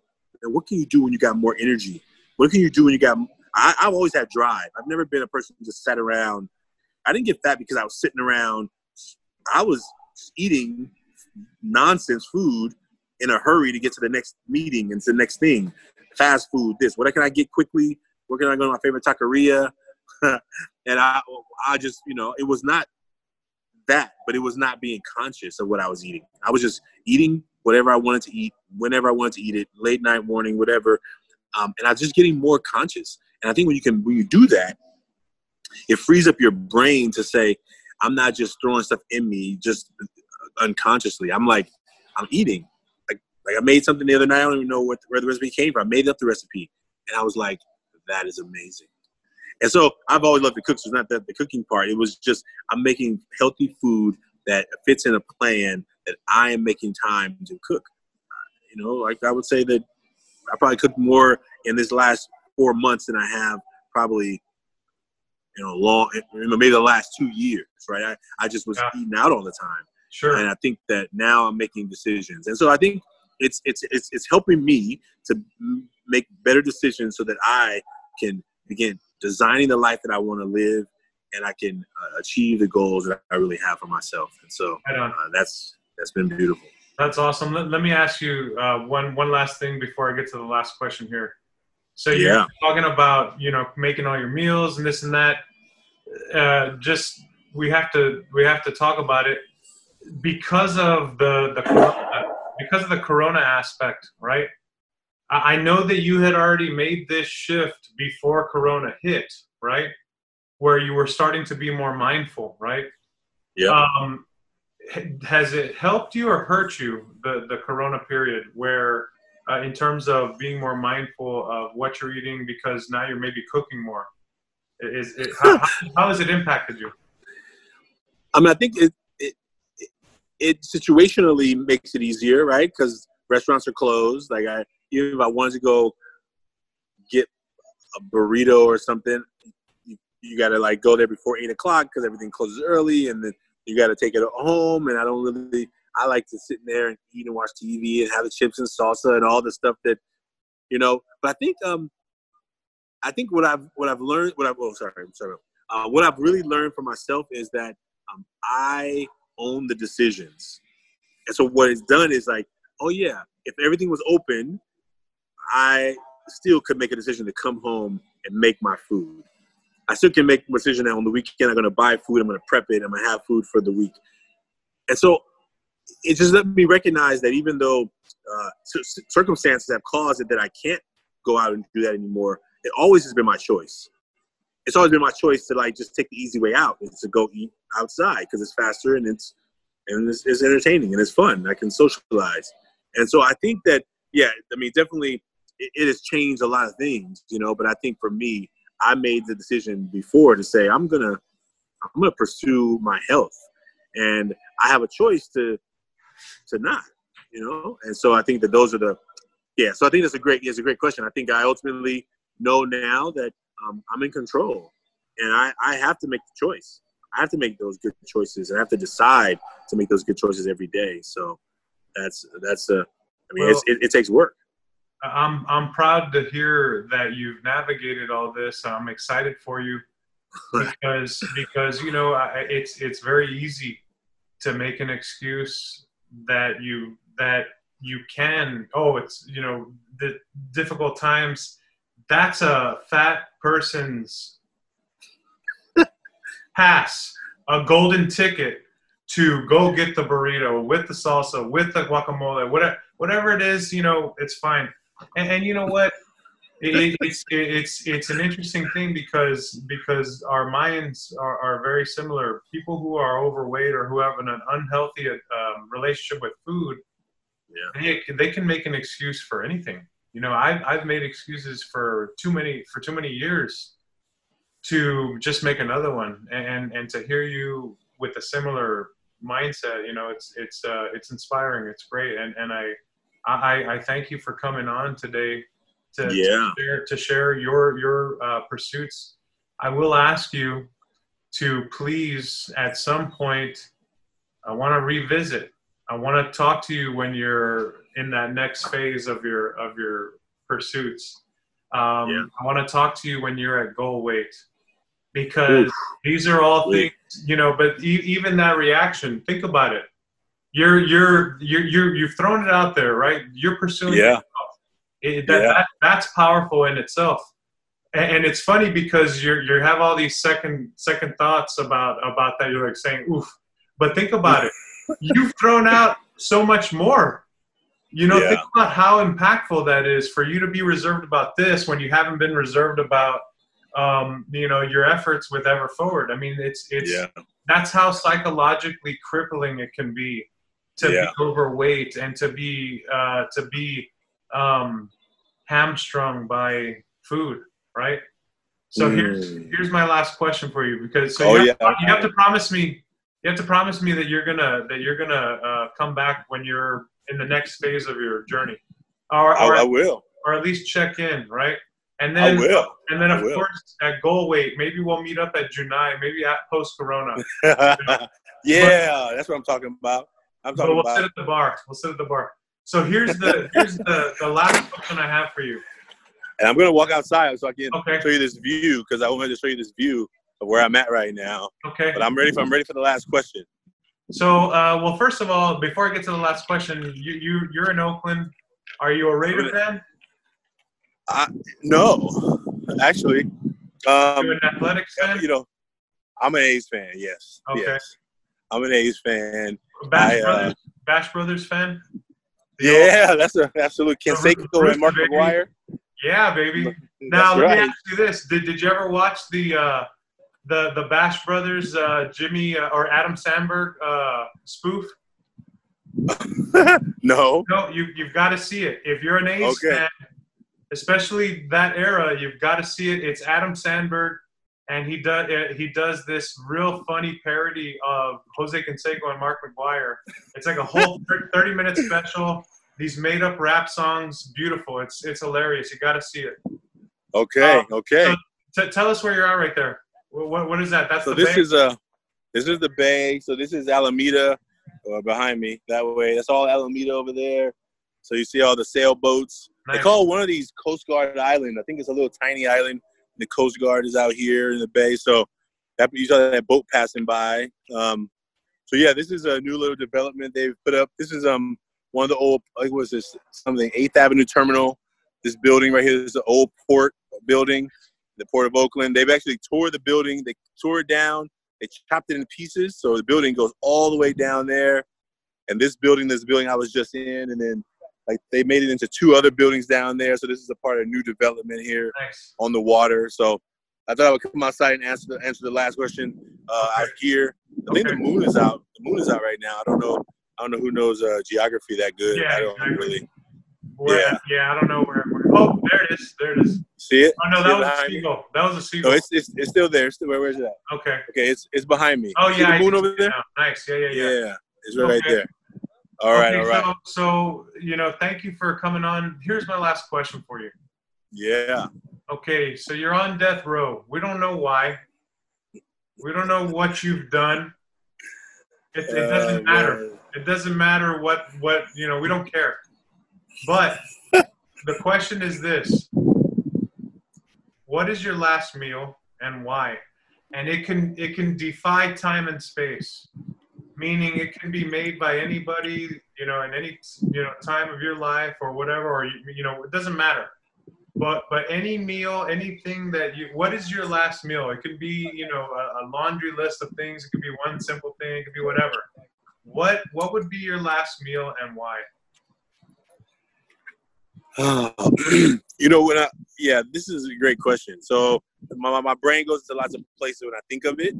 what can you do when you got more energy? What can you do when you got I, I've always had drive. I've never been a person who just sat around. I didn't get fat because I was sitting around. I was eating nonsense food in a hurry to get to the next meeting and to the next thing. Fast food, this. What can I get quickly? Where can I go to my favorite taqueria? and I, I just, you know, it was not that, but it was not being conscious of what I was eating. I was just eating whatever I wanted to eat, whenever I wanted to eat it, late night, morning, whatever. Um, and I was just getting more conscious. And I think when you can, when you do that, it frees up your brain to say, I'm not just throwing stuff in me just unconsciously. I'm like, I'm eating. Like, like I made something the other night. I don't even know what, where the recipe came from. I made up the recipe, and I was like, that is amazing. And so I've always loved to cook. So it's not that the cooking part. It was just I'm making healthy food that fits in a plan that I am making time to cook. Uh, you know, like I would say that I probably cooked more in this last four months than I have probably you know long you know, maybe the last two years right I, I just was Yeah. eating out all the time Sure. and I think that now I'm making decisions and so I think it's it's it's it's helping me to m- make better decisions so that I can begin designing the life that I want to live, and I can uh, achieve the goals that I really have for myself. And so uh, that's that's been beautiful. That's awesome. Let, let me ask you uh, one one last thing before I get to the last question here. So you're Yeah. talking about you know making all your meals and this and that. Uh, just we have to we have to talk about it because of the the corona, because of the corona aspect, right? I know that you had already made this shift before corona hit, right? Where you were starting to be more mindful, right? Yeah. Um, has it helped you or hurt you the the corona period where uh, in terms of being more mindful of what you're eating because now you're maybe cooking more is it how, how, has it impacted you I mean, I think it it it, it situationally makes it easier, right? Because restaurants are closed. Like I, even if I wanted to go get a burrito or something, you, you got to like go there before eight o'clock because everything closes early, and then you got to take it home. And I don't really. I like to sit in there and eat and watch TV and have the chips and salsa and all the stuff that, you know. But I think um, I think what I've what I've learned what I've oh sorry I'm sorry uh, what I've really learned for myself is that um, I own the decisions. And so what it's done is like, oh yeah, if everything was open, I still could make a decision to come home and make my food. I still can make a decision that on the weekend I'm going to buy food, I'm going to prep it, I'm going to have food for the week. And so it just let me recognize that even though uh, circumstances have caused it that I can't go out and do that anymore, it always has been my choice it's always been my choice to like just take the easy way out is to go eat outside because it's faster and it's and it's, it's entertaining and it's fun. I can socialize, and so I think that yeah, I mean definitely it, it has changed a lot of things, you know. But I think for me, I made the decision before to say I'm gonna I'm gonna pursue my health, and I have a choice to to not, you know. And so I think that those are the yeah. So I think that's a great it's a great question. I think I ultimately know now that um, I'm in control, and I, I have to make the choice. I have to make those good choices, and I have to decide to make those good choices every day. So that's that's a. I mean, Well- it's, it, it takes work. I'm I'm proud to hear that you've navigated all this. I'm excited for you because because you know I, it's it's very easy to make an excuse that you that you can oh it's you know the difficult times that's a fat person's pass a golden ticket to go get the burrito with the salsa with the guacamole whatever whatever it is you know it's fine and, and you know what? It, it- it's it's it's an interesting thing because because our minds are, are very similar. People who are overweight or who have an, unhealthy um, relationship with food Yeah. they, they can make an excuse for anything. You know I've, I've made excuses for too many for too many years to just make another one. And and to hear you with a similar mindset you know it's it's uh, it's inspiring. It's great. And and I, I i thank you for coming on today to, Yeah. to share to share your your uh, pursuits i will ask you to please at some point i want to revisit i want to talk to you when you're in that next phase of your of your pursuits um, Yeah. i want to talk to you when you're at goal weight because Oof. these are all things you know but e- even that reaction think about it you're you're you're, you're you've thrown it out there right? You're pursuing Yeah. it, that, Yeah. that that's powerful in itself. And, and it's funny because you're you have all these second second thoughts about about that. You're like saying oof. But think about it. You've thrown out so much more. You know Yeah. think about how impactful that is for you to be reserved about this when you haven't been reserved about um, you know your efforts with ever forward i mean it's it's Yeah. that's how psychologically crippling it can be to Yeah. be overweight and to be uh, to be um, hamstrung by food, right? So here's Mm. here's my last question for you because so Oh, you, have, yeah. you have to promise me you have to promise me that you're gonna that you're gonna uh, come back when you're in the next phase of your journey, or I, or, I will. or at least check in, right? And then, I will. and then of course at goal weight, maybe we'll meet up at Junai, maybe at post Corona. yeah, that's what I'm talking about. I'm But talking we'll sit at the bar. We'll sit at the bar. So here's the here's the the last question I have for you. And I'm gonna walk outside so I can Okay. show you this view because I wanted to show you this view of where I'm at right now. Okay. But I'm ready for I'm ready for the last question. So, uh, well, first of all, before I get to the last question, you you you're in Oakland. Are you a Raider fan? No, actually, um, you an Athletics fan? you know, I'm an A's fan. Yes, Okay. yes, I'm an A's fan. Bash I, uh, Brothers, Bash Brothers fan? The old- Yeah, that's a absolute The Canseco Rooster and Mark baby. McGwire. yeah, baby. Now That's let me right. ask you this: Did Did you ever watch the uh, the the Bash Brothers uh, Jimmy uh, or Adam Sandberg uh, spoof? no. No, you you've got to see it. If you're an A's Okay. fan, especially that era, you've got to see it. It's Adam Sandberg, and he does he does this real funny parody of Jose Canseco and Mark McGwire. It's like a whole thirty minute special. These made up rap songs, beautiful. It's it's hilarious. You got to see it. Okay. Uh, Okay. T- tell us where you're at right there. What, what, is that? That's So the this Bay? is a this is the bay. So this is Alameda uh, behind me. That way, that's all Alameda over there. So you see all the sailboats. They call one of these Coast Guard Island. I think it's a little tiny island. The Coast Guard is out here in the bay. So that you saw that boat passing by. Um, so yeah, this is a new little development they've put up. This is um one of the old like was this something Eighth Avenue Terminal. This building right here is the old port building, the Port of Oakland. They've actually tore the building. They tore it down. They chopped it in pieces, so the building goes all the way down there. And this building, this building I was just in, and then like they made it into two other buildings down there. So this is a part of a new development here nice. on the water. So I thought I would come outside and answer the answer the last question uh, out here. I think the moon is out. The moon is out right now. I don't know. I don't know who knows uh, geography that good. Yeah, I don't exactly. really Where, Yeah. yeah. I don't know where. where oh, there it is. There it is. see it. Oh no, that was a me? seagull. That was a seagull. No, it's, it's it's still there. It's still where, where's it at? okay. Okay, it's it's behind me. Oh See yeah, I the moon over there. now. Nice. Yeah, yeah, Yeah, yeah. it's right, right there. All right, okay, all right. So, so you know, thank you for coming on. Here's my last question for you. yeah. Okay, so you're on death row. We don't know why. We don't know what you've done. It, it doesn't Uh, matter. man. It doesn't matter what what you know. We don't care. But the question is this: What is your last meal and why? And it can it can defy time and space, meaning it can be made by anybody, you know, in any you know time of your life or whatever, or you, know, it doesn't matter. But but any meal, anything that you, what is your last meal? It could be you know a, a laundry list of things. It could be one simple thing. It could be whatever. What what would be your last meal and why? you know when I yeah, this is a great question. So my, my- my brain goes to lots of places when I think of it,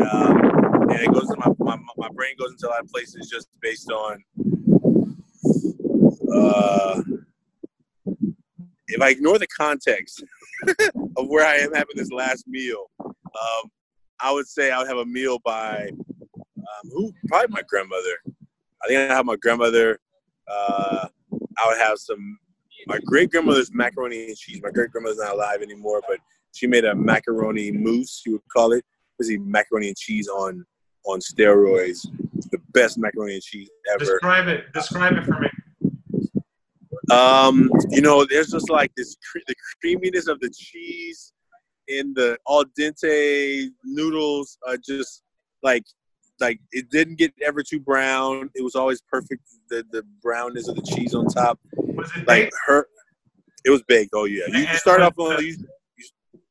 um, and it goes my, my my brain goes into a lot of places just based on uh, if I ignore the context of where I am having this last meal, um, I would say I would have a meal by um, who probably my grandmother. I think I have my grandmother. Uh, I would have some my great grandmother's macaroni and cheese. My great grandmother's not alive anymore, but she made a macaroni mousse. You would call it. Basically, macaroni and cheese on on steroids. The best macaroni and cheese ever. Describe it. Describe it for me. Um, you know, there's just like this cre- the creaminess of the cheese in the al dente noodles are just like like it didn't get ever too brown. It was always perfect. The the brownness of the cheese on top, Was it like baked? her. It was baked. Oh yeah, you, And start off on. the- You,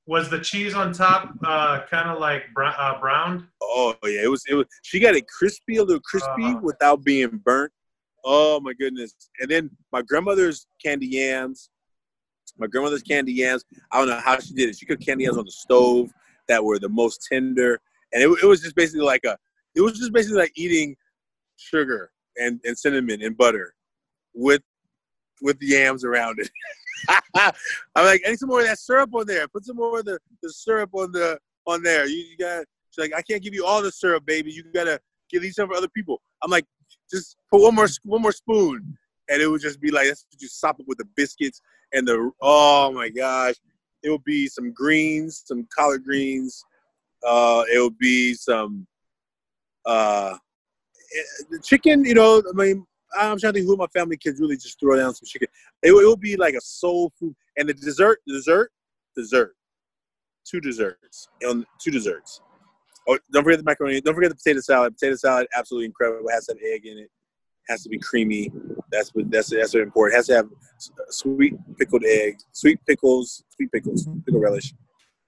Was the cheese on top uh, kind of like br- uh, browned? oh yeah, it was it was. She got it crispy, a little crispy Uh-huh. without being burnt. Oh my goodness! And then my grandmother's candy yams. My grandmother's candy yams. I don't know how she did it. She cooked candy yams on the stove that were the most tender, and it, it was just basically like a. It was just basically like eating sugar and, and cinnamon and butter with with the yams around it. I'm like, I need some more of that syrup on there. Put some more of the, the syrup on the on there. You, you got. She's like, I can't give you all the syrup, baby. You gotta give these some for other people. I'm like, just put one more one more spoon, and it would just be like that's you sop it with the biscuits and the oh my gosh, it would be some greens, some collard greens. Uh, it would be some uh, eh, the chicken. You know, I mean, I'm trying to think who my family could really just throw down some chicken. It, would be like a soul food, and the dessert, dessert, dessert, two desserts, and two desserts. Oh, don't forget the macaroni. Don't forget the potato salad. Potato salad, absolutely incredible. It has to have egg in it. it. Has to be creamy. That's what that's that's what important. It has to have sweet pickled egg, sweet pickles, sweet pickles, pickle relish.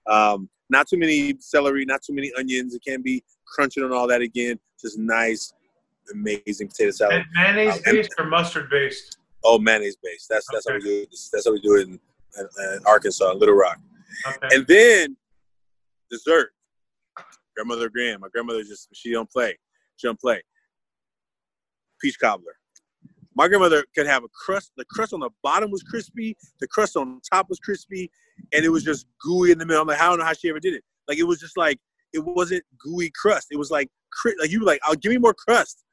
Um, not too many celery, not too many onions. It can't be crunching on all that again. Just nice, amazing potato salad. And mayonnaise Uh, and- based or mustard based? Oh, mayonnaise based. That's that's how we do it. That's how we do it in, in, in Arkansas, Little Rock. Okay. And then dessert. Grandmother Graham. My grandmother just she don't play. She don't play. Peach cobbler. My grandmother could have a crust. The crust on the bottom was crispy. The crust on top was crispy, and it was just gooey in the middle. I'm like, I don't know how she ever did it. Like it was just like it wasn't gooey crust. It was like like you were like, "I'll give me more crust."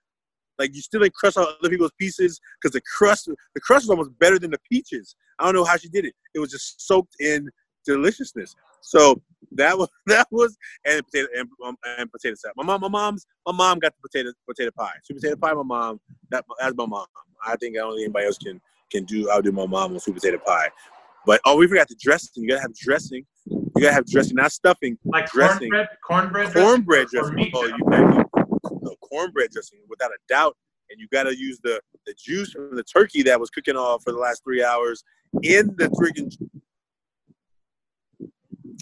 Like you still like crush all other people's pieces because the crust the crust was almost better than the peaches. I don't know how she did it. It was just soaked in deliciousness. So that was that was and potato and, um, and potato salad. My mom, my mom's my mom got the potato potato pie. Sweet potato pie. My mom that that's my mom. I think I don't think anybody else can can do. I'll do my mom on sweet potato pie. But oh, we forgot the dressing. You gotta have dressing. You gotta have dressing, not stuffing. like dressing. cornbread, cornbread, dressing Cornbread or dressing. Oh, dressing? you gotta cornbread dressing without a doubt. And you gotta use the the juice from the turkey that was cooking off for the last three hours in the freaking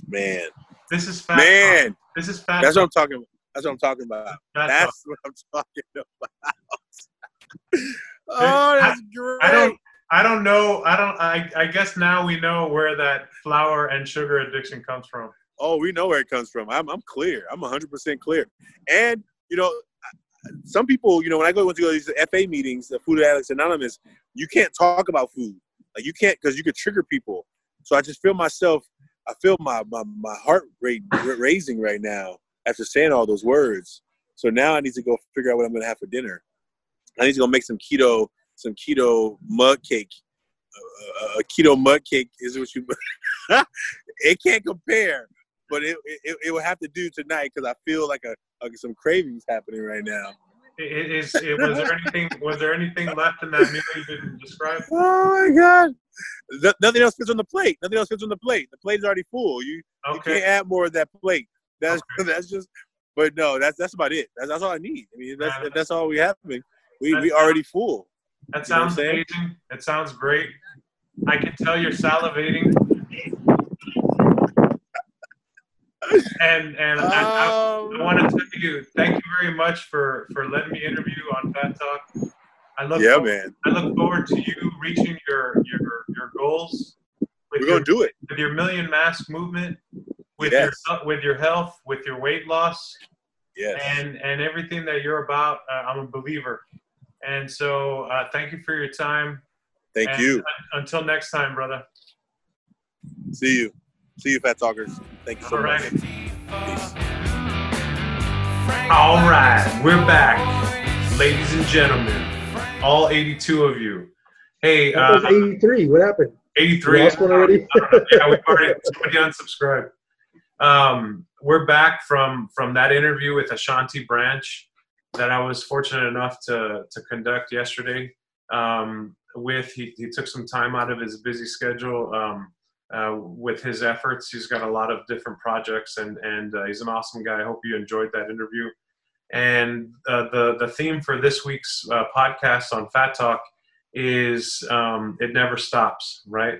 man, This is fat. man. talk. This is fat. That's what. I'm talking about. That's what I'm talking about. Fat talk. That's what I'm talking about. oh, that's great. I don't. I don't know. I don't. I, I guess now we know where that flour and sugar addiction comes from. Oh, we know where it comes from. I'm, I'm clear. I'm 100% clear. And, you know, some people, you know, when I go to these FA meetings, the Food Addicts Anonymous, you can't talk about food. Like, you can't because you could trigger people. So I just feel myself, I feel my, my, my heart rate raising right now after saying all those words. So now I need to go figure out what I'm going to have for dinner. I need to go make some keto, some keto mud cake. Uh, a keto mud cake is what you. it can't compare, but it, it it will have to do tonight because I feel like a like some cravings happening right now. I- i- it, was there anything? Was there anything left in that meal you didn't describe? Oh my god! Th- nothing else fits on the plate. Nothing else fits on the plate. The plate is already full. You you can't add more of that plate. That's that's just. But no, that's that's about it. That's that's all I need. I mean, that's Yeah. that's all we have. We we That's- already full. That You know sounds amazing. It sounds great. I can tell you're salivating. And and I, I, I want to tell you, thank you very much for for letting me interview you on Fat Talk. I look yeah, forward, man. I look forward to you reaching your your your goals We're your, gonna do it. with your million mask movement, with Yes. your with your health, with your weight loss, Yes. and and everything that you're about. Uh, I'm a believer, and so uh, thank you for your time. Thank And you. until next time, brother. See you. See you, fat talkers. Thank you so All much. right. Peace. All right, we're back, ladies and gentlemen, all 82 of you. Hey, uh, 83. What happened? 83. lost one already? yeah, we've already somebody unsubscribed. Um, we're back from from that interview with Ashanti Branch that I was fortunate enough to to conduct yesterday. Um, with he, he took some time out of his busy schedule um, uh, with his efforts. He's got a lot of different projects, and and uh, he's an awesome guy. I hope you enjoyed that interview. And uh, the the theme for this week's uh, podcast on Fat Talk is um, it never stops, right?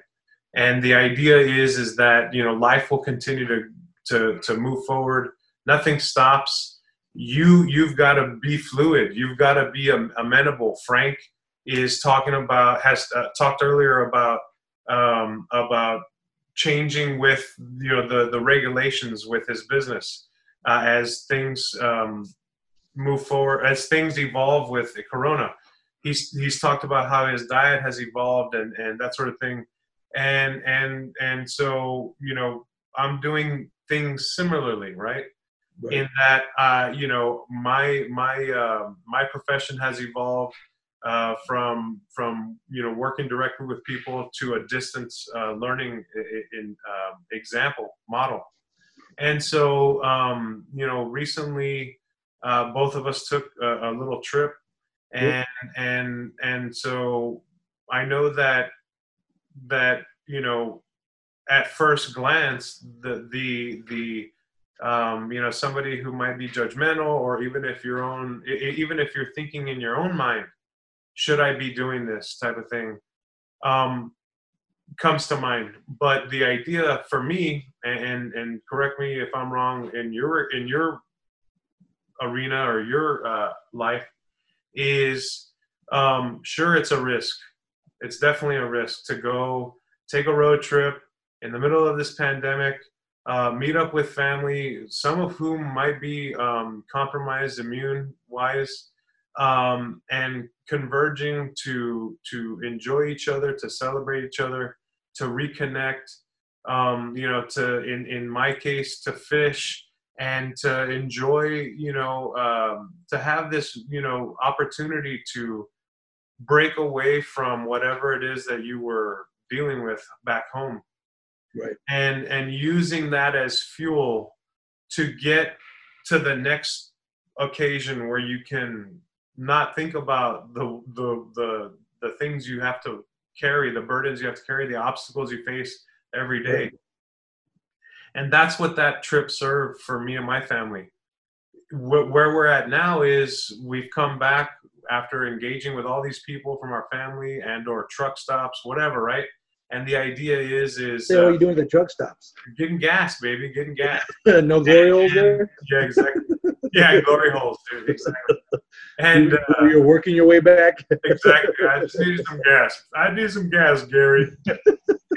And the idea is is that you know life will continue to to to move forward. Nothing stops. You you've got to be fluid. You've got to be am- amenable. Frank is talking about has uh, talked earlier about um, about changing with you know the the regulations with his business uh, as things um, move forward as things evolve with the corona. He's he's talked about how his diet has evolved and and that sort of thing. And and and so you know i'm doing things similarly right? Right. in that uh, you know my my uh, my profession has evolved uh, from from you know working directly with people to a distance uh, learning in um example model. And so um, you know recently uh, both of us took a, a little trip and and and so I know that that you know at first glance the the the um, you know somebody who might be judgmental or even if your own even if you're thinking in your own mind should i be doing this type of thing um, comes to mind. But the idea for me and and correct me if i'm wrong in your in your arena or your uh, life is um, sure it's a risk. It's definitely a risk to go take a road trip in the middle of this pandemic uh, meet up with family, some of whom might be um, compromised immune wise, um, and converging to to enjoy each other, to celebrate each other, to reconnect. Um, you know, to in in my case, to fish and to enjoy. You know, um, to have this you know opportunity to break away from whatever it is that you were dealing with back home Right. and and using that as fuel to get to the next occasion where you can not think about the the the the things you have to carry the burdens you have to carry the obstacles you face every day and that's what that trip served for me and my family where we're at now is we've come back after engaging with all these people from our family and or truck stops whatever right and the idea is is Say, what uh, are you doing at the truck stops? getting gas, baby, getting gas. no glory holes there. Yeah, exactly. Yeah, glory holes, dude. Exactly. And uh, You're working your way back. exactly, I just needed some gas. I need some gas, Gary.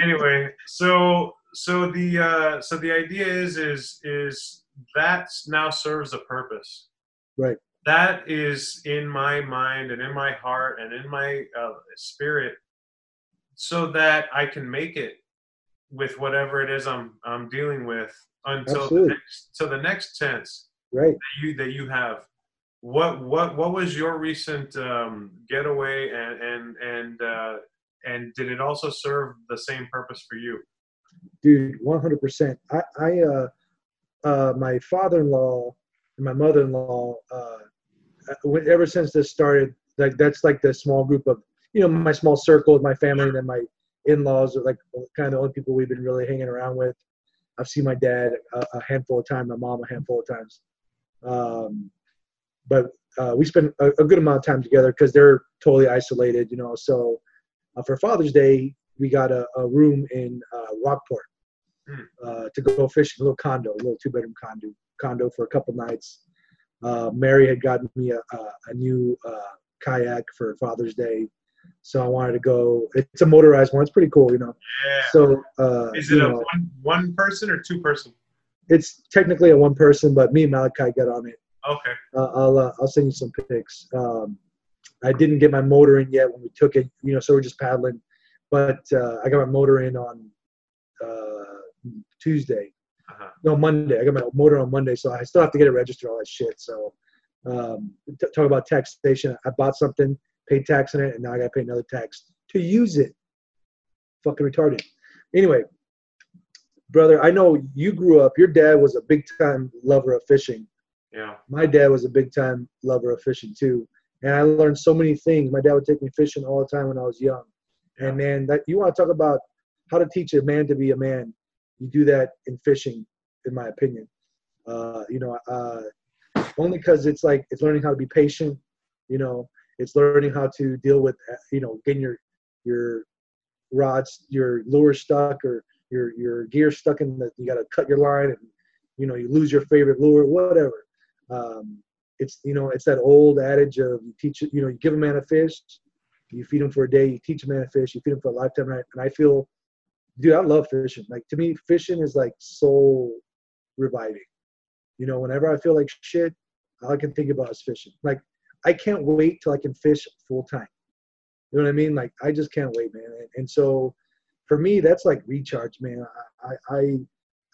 anyway, so so the uh, so the idea is is is that now serves a purpose. Right. That is in my mind and in my heart and in my uh, spirit, so that I can make it with whatever it is I'm I'm dealing with until the next to the next tense Right. that you that you have. What what what was your recent um, getaway and and and uh, and did it also serve the same purpose for you? dude 100% i i uh uh my father-in-law and my mother-in-law uh ever since this started like that's like the small group of you know my small circle with my family and then my in-laws are like kind of the only people we've been really hanging around with i've seen my dad a, a handful of times my mom a handful of times um but uh, we spend a, a good amount of time together because they're totally isolated you know so uh, for father's day we got a, a room in uh, rockport uh, to go fishing, a little condo, a little two bedroom condo, condo for a couple nights. Uh, Mary had gotten me a, a, a new uh, kayak for Father's Day, so I wanted to go. It's a motorized one. It's pretty cool, you know. Yeah. So uh, is it a know, one one person or two person? It's technically a one person, but me and Malachi got on it. Okay. Uh, I'll uh, I'll send you some pics. Um, I didn't get my motor in yet when we took it, you know, so we're just paddling. But uh, I got my motor in on uh, Tuesday. Uh-huh. No, Monday. I got my motor on Monday, so I still have to get it registered, all that shit. So, um, t- talk about taxation. I bought something, paid tax on it, and now I got to pay another tax to use it. Fucking retarded. Anyway, brother, I know you grew up. Your dad was a big time lover of fishing. Yeah. My dad was a big time lover of fishing too, and I learned so many things. My dad would take me fishing all the time when I was young. And man, that you want to talk about how to teach a man to be a man. You do that in fishing, in my opinion. Uh, you know, uh, only because it's like it's learning how to be patient. You know, it's learning how to deal with uh, you know getting your your rods, your lure stuck, or your your gear stuck in the. You got to cut your line, and you know you lose your favorite lure, whatever. Um, it's you know it's that old adage of you teach you know you give a man a fish, you feed him for a day, you teach a man a fish, you feed him for a lifetime. And I, and I feel, dude, I love fishing. Like to me, fishing is like soul reviving. You know, whenever I feel like shit, all I can think about is fishing. Like I can't wait till I can fish full time. You know what I mean? Like I just can't wait, man. And, and so for me, that's like recharge, man. I, I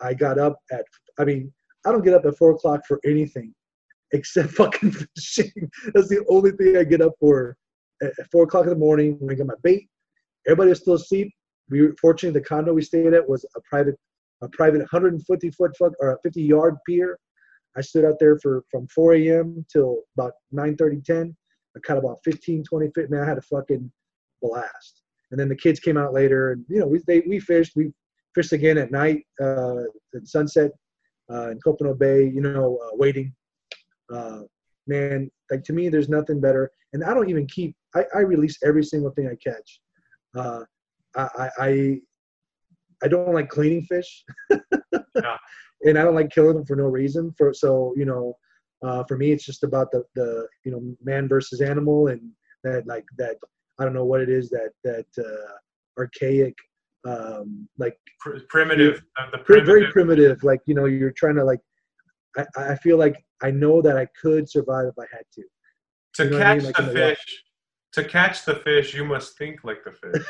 I got up at I mean, I don't get up at four o'clock for anything except fucking fishing. That's the only thing I get up for at four o'clock in the morning when I get my bait. Everybody still asleep. We were fortunate the condo we stayed at was a private a private 150 foot fuck or a 50 yard pier. I stood out there for from 4 a.m. till about 9:30, 10. I caught about 15, 20 fish. Man, I had a fucking blast. And then the kids came out later, and you know, we they, we fished. We fished again at night uh, at sunset uh, in Copano Bay. You know, uh, waiting. Uh, man, like to me, there's nothing better. And I don't even keep. I, I release every single thing I catch. Uh, I, I I don't like cleaning fish, Yeah. and I don't like killing them for no reason. For so you know, uh, for me, it's just about the the you know man versus animal, and that like that I don't know what it is that that uh, archaic um, like Pr- primitive. uh, primitive. very primitive. Like you know, you're trying to like. I, I feel like I know that I could survive if I had to. to you know what I catch mean? Like the the fish. To catch the fish, you must think like the fish.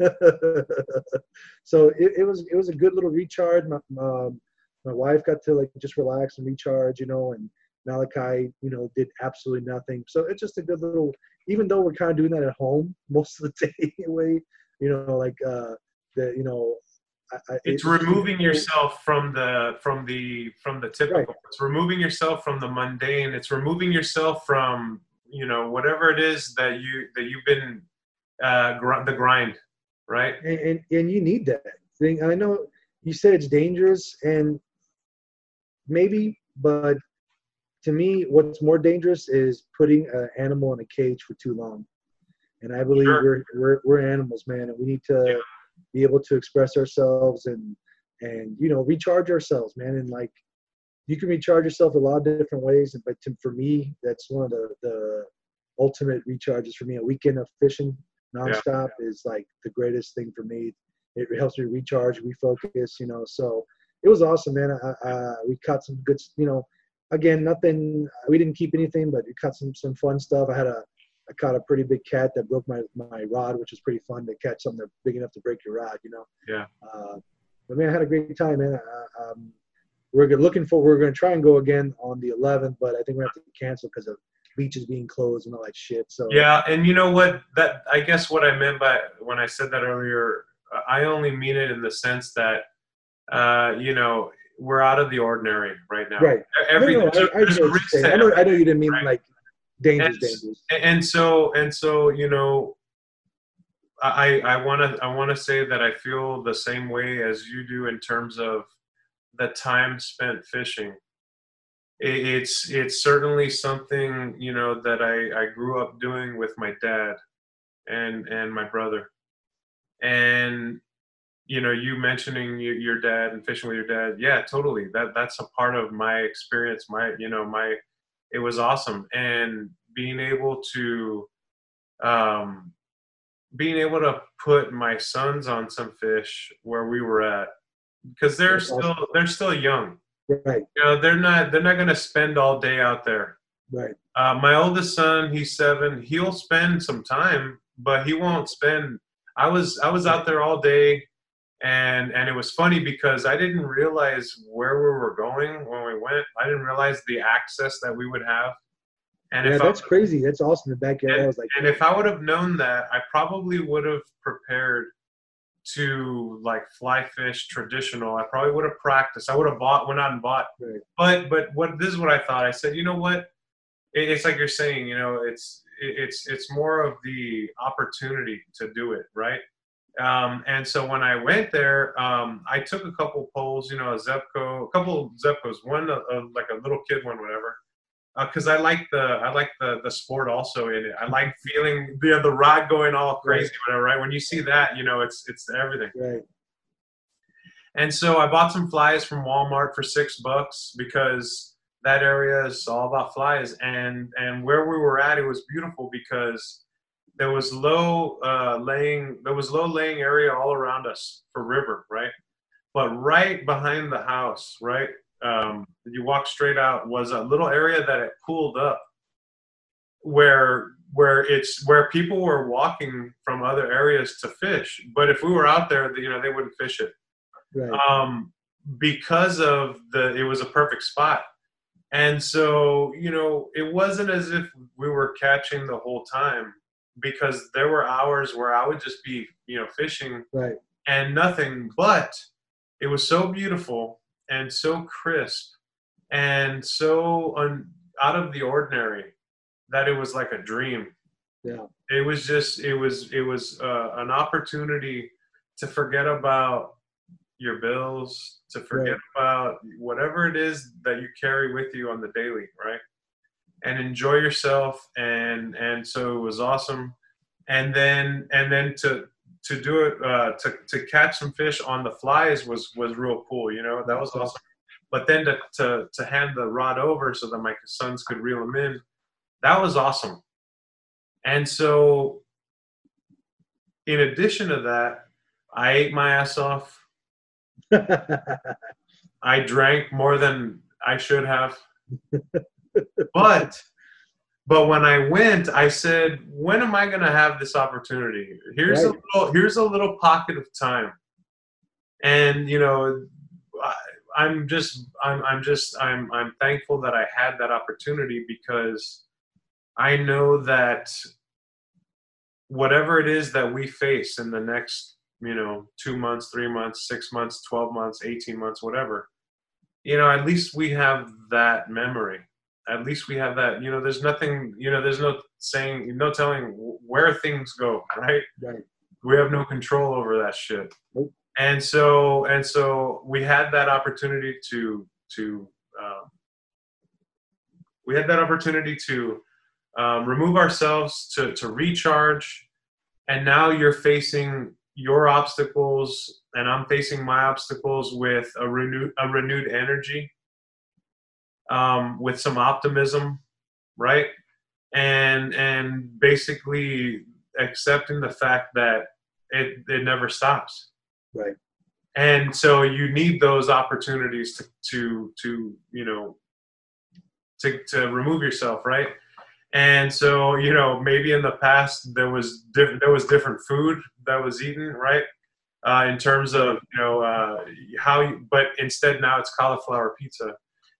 so it, it was it was a good little recharge. My, um, my wife got to like just relax and recharge, you know, and Malachi, you know, did absolutely nothing. So it's just a good little. Even though we're kind of doing that at home most of the day anyway, you know, like uh, the you know, I, I, it's it- removing yourself from the from the from the typical Right. it's removing yourself from the mundane it's removing yourself from you know whatever it is that you that you've been uh gr- the grind right and, and and you need that thing. I know you said it's dangerous, and maybe, but to me, what's more dangerous is putting an animal in a cage for too long. And I believe Sure. we're, we're we're animals, man, and we need to Yeah. be able to express ourselves and and you know recharge ourselves, man. And like you can recharge yourself a lot of different ways, but to, for me, that's one of the the ultimate recharges for me. A weekend of fishing nonstop is like the greatest thing for me. It helps me recharge, refocus, you know. So it was awesome, man. I, I, we caught some good, you know. Again, nothing. We didn't keep anything, but we caught some some fun stuff. I had a, I caught a pretty big cat that broke my my rod, which was pretty fun to catch something that's big enough to break your rod, you know. Yeah. Uh, but man, I had a great time, man. Uh, um, we're looking for. We're going to try and go again on the 11th, but I think we're going to have to cancel because of beaches being closed and all that shit. So yeah and you know what that i guess what i meant by when i said that earlier i only mean it in the sense that uh you know we're out of the ordinary right now right. every no, no, there's, I, I, there's know what you're risks saying. to I know. I know you didn't mean right? like dangerous, And- dangerous. and so and so you know i i want to i want to say that i feel the same way as you do in terms of the time spent fishing It- it's it's certainly something you know that i i grew up doing with my dad and and my brother and you know you mentioning your, your dad and fishing with your dad yeah totally that that's a part of my experience my you know my it was awesome and being able to um being able to put my sons on some fish where we were at because they're still they're still young Right. you know they're not they're not going to spend all day out there Right. uh, my oldest son, he's seven. He'll spend some time, but he won't spend. I was I was out there all day, and and it was funny because I didn't realize where we were going when we went. I didn't realize the access that we would have. And yeah, if that's I, crazy. That's awesome. The backyard. I was like, and if I would have known that, I probably would have prepared to like fly fish traditional. I probably would have practiced. I would have bought, went out and bought. Right. But but what this is what I thought. I said, you know what? It, it's like you're saying. You know, it's it, it's it's more of the opportunity to do it, right? Um, and so when I went there, um, I took a couple poles, you know, a Zebco, a couple Zebcos, one uh, uh, like a little kid one, whatever because I like the I like the the sport also in it. I like feeling the the rod going all crazy, whatever. Right when you see that, you know, it's it's everything. right. And so I bought some flies from Walmart for six bucks because that area is all about flies. And and where we were at, it was beautiful because there was low uh, laying there was low laying area all around us for river, right? But right behind the house, right, um, you walk straight out was a little area that it cooled up, where where it's where people were walking from other areas to fish. But if we were out there, you know, they wouldn't fish it Right. um, because of the it was a perfect spot and so you know it wasn't as if we were catching the whole time because there were hours where i would just be you know fishing Right. and nothing but it was so beautiful and so crisp and so un, out of the ordinary that it was like a dream. Yeah. It was just it was it was uh, an opportunity to forget about your bills, to forget Right. about whatever it is that you carry with you on the daily, right? And enjoy yourself and and so it was awesome. And then and then to to do it uh, to to catch some fish on the flies was was real cool, you know. That was awesome. But then to to to hand the rod over so that my sons could reel them in, that was awesome. And so in addition to that, I ate my ass off. I drank more than I should have. But but when I went, I said, when am I going to have this opportunity? Here's a little here's a little pocket of time. And you know, I, I'm just I'm I'm just I'm I'm thankful that I had that opportunity because I know that whatever it is that we face in the next you know two months three months six months 12 months 18 months whatever you know at least we have that memory at least we have that you know there's nothing you know there's no saying no telling where things go right Right. we have no control over that shit Nope. and so and so we had that opportunity to to um, we had that opportunity to um, remove ourselves to to recharge and now you're facing your obstacles and i'm facing my obstacles with a renewed a renewed energy um, with some optimism right? And and basically accepting the fact that it it never stops. Right. and so you need those opportunities to to to you know to to remove yourself right? And so you know maybe in the past there was different there was different food that was eaten right? Uh, in terms of you know uh, how you, but instead now it's cauliflower pizza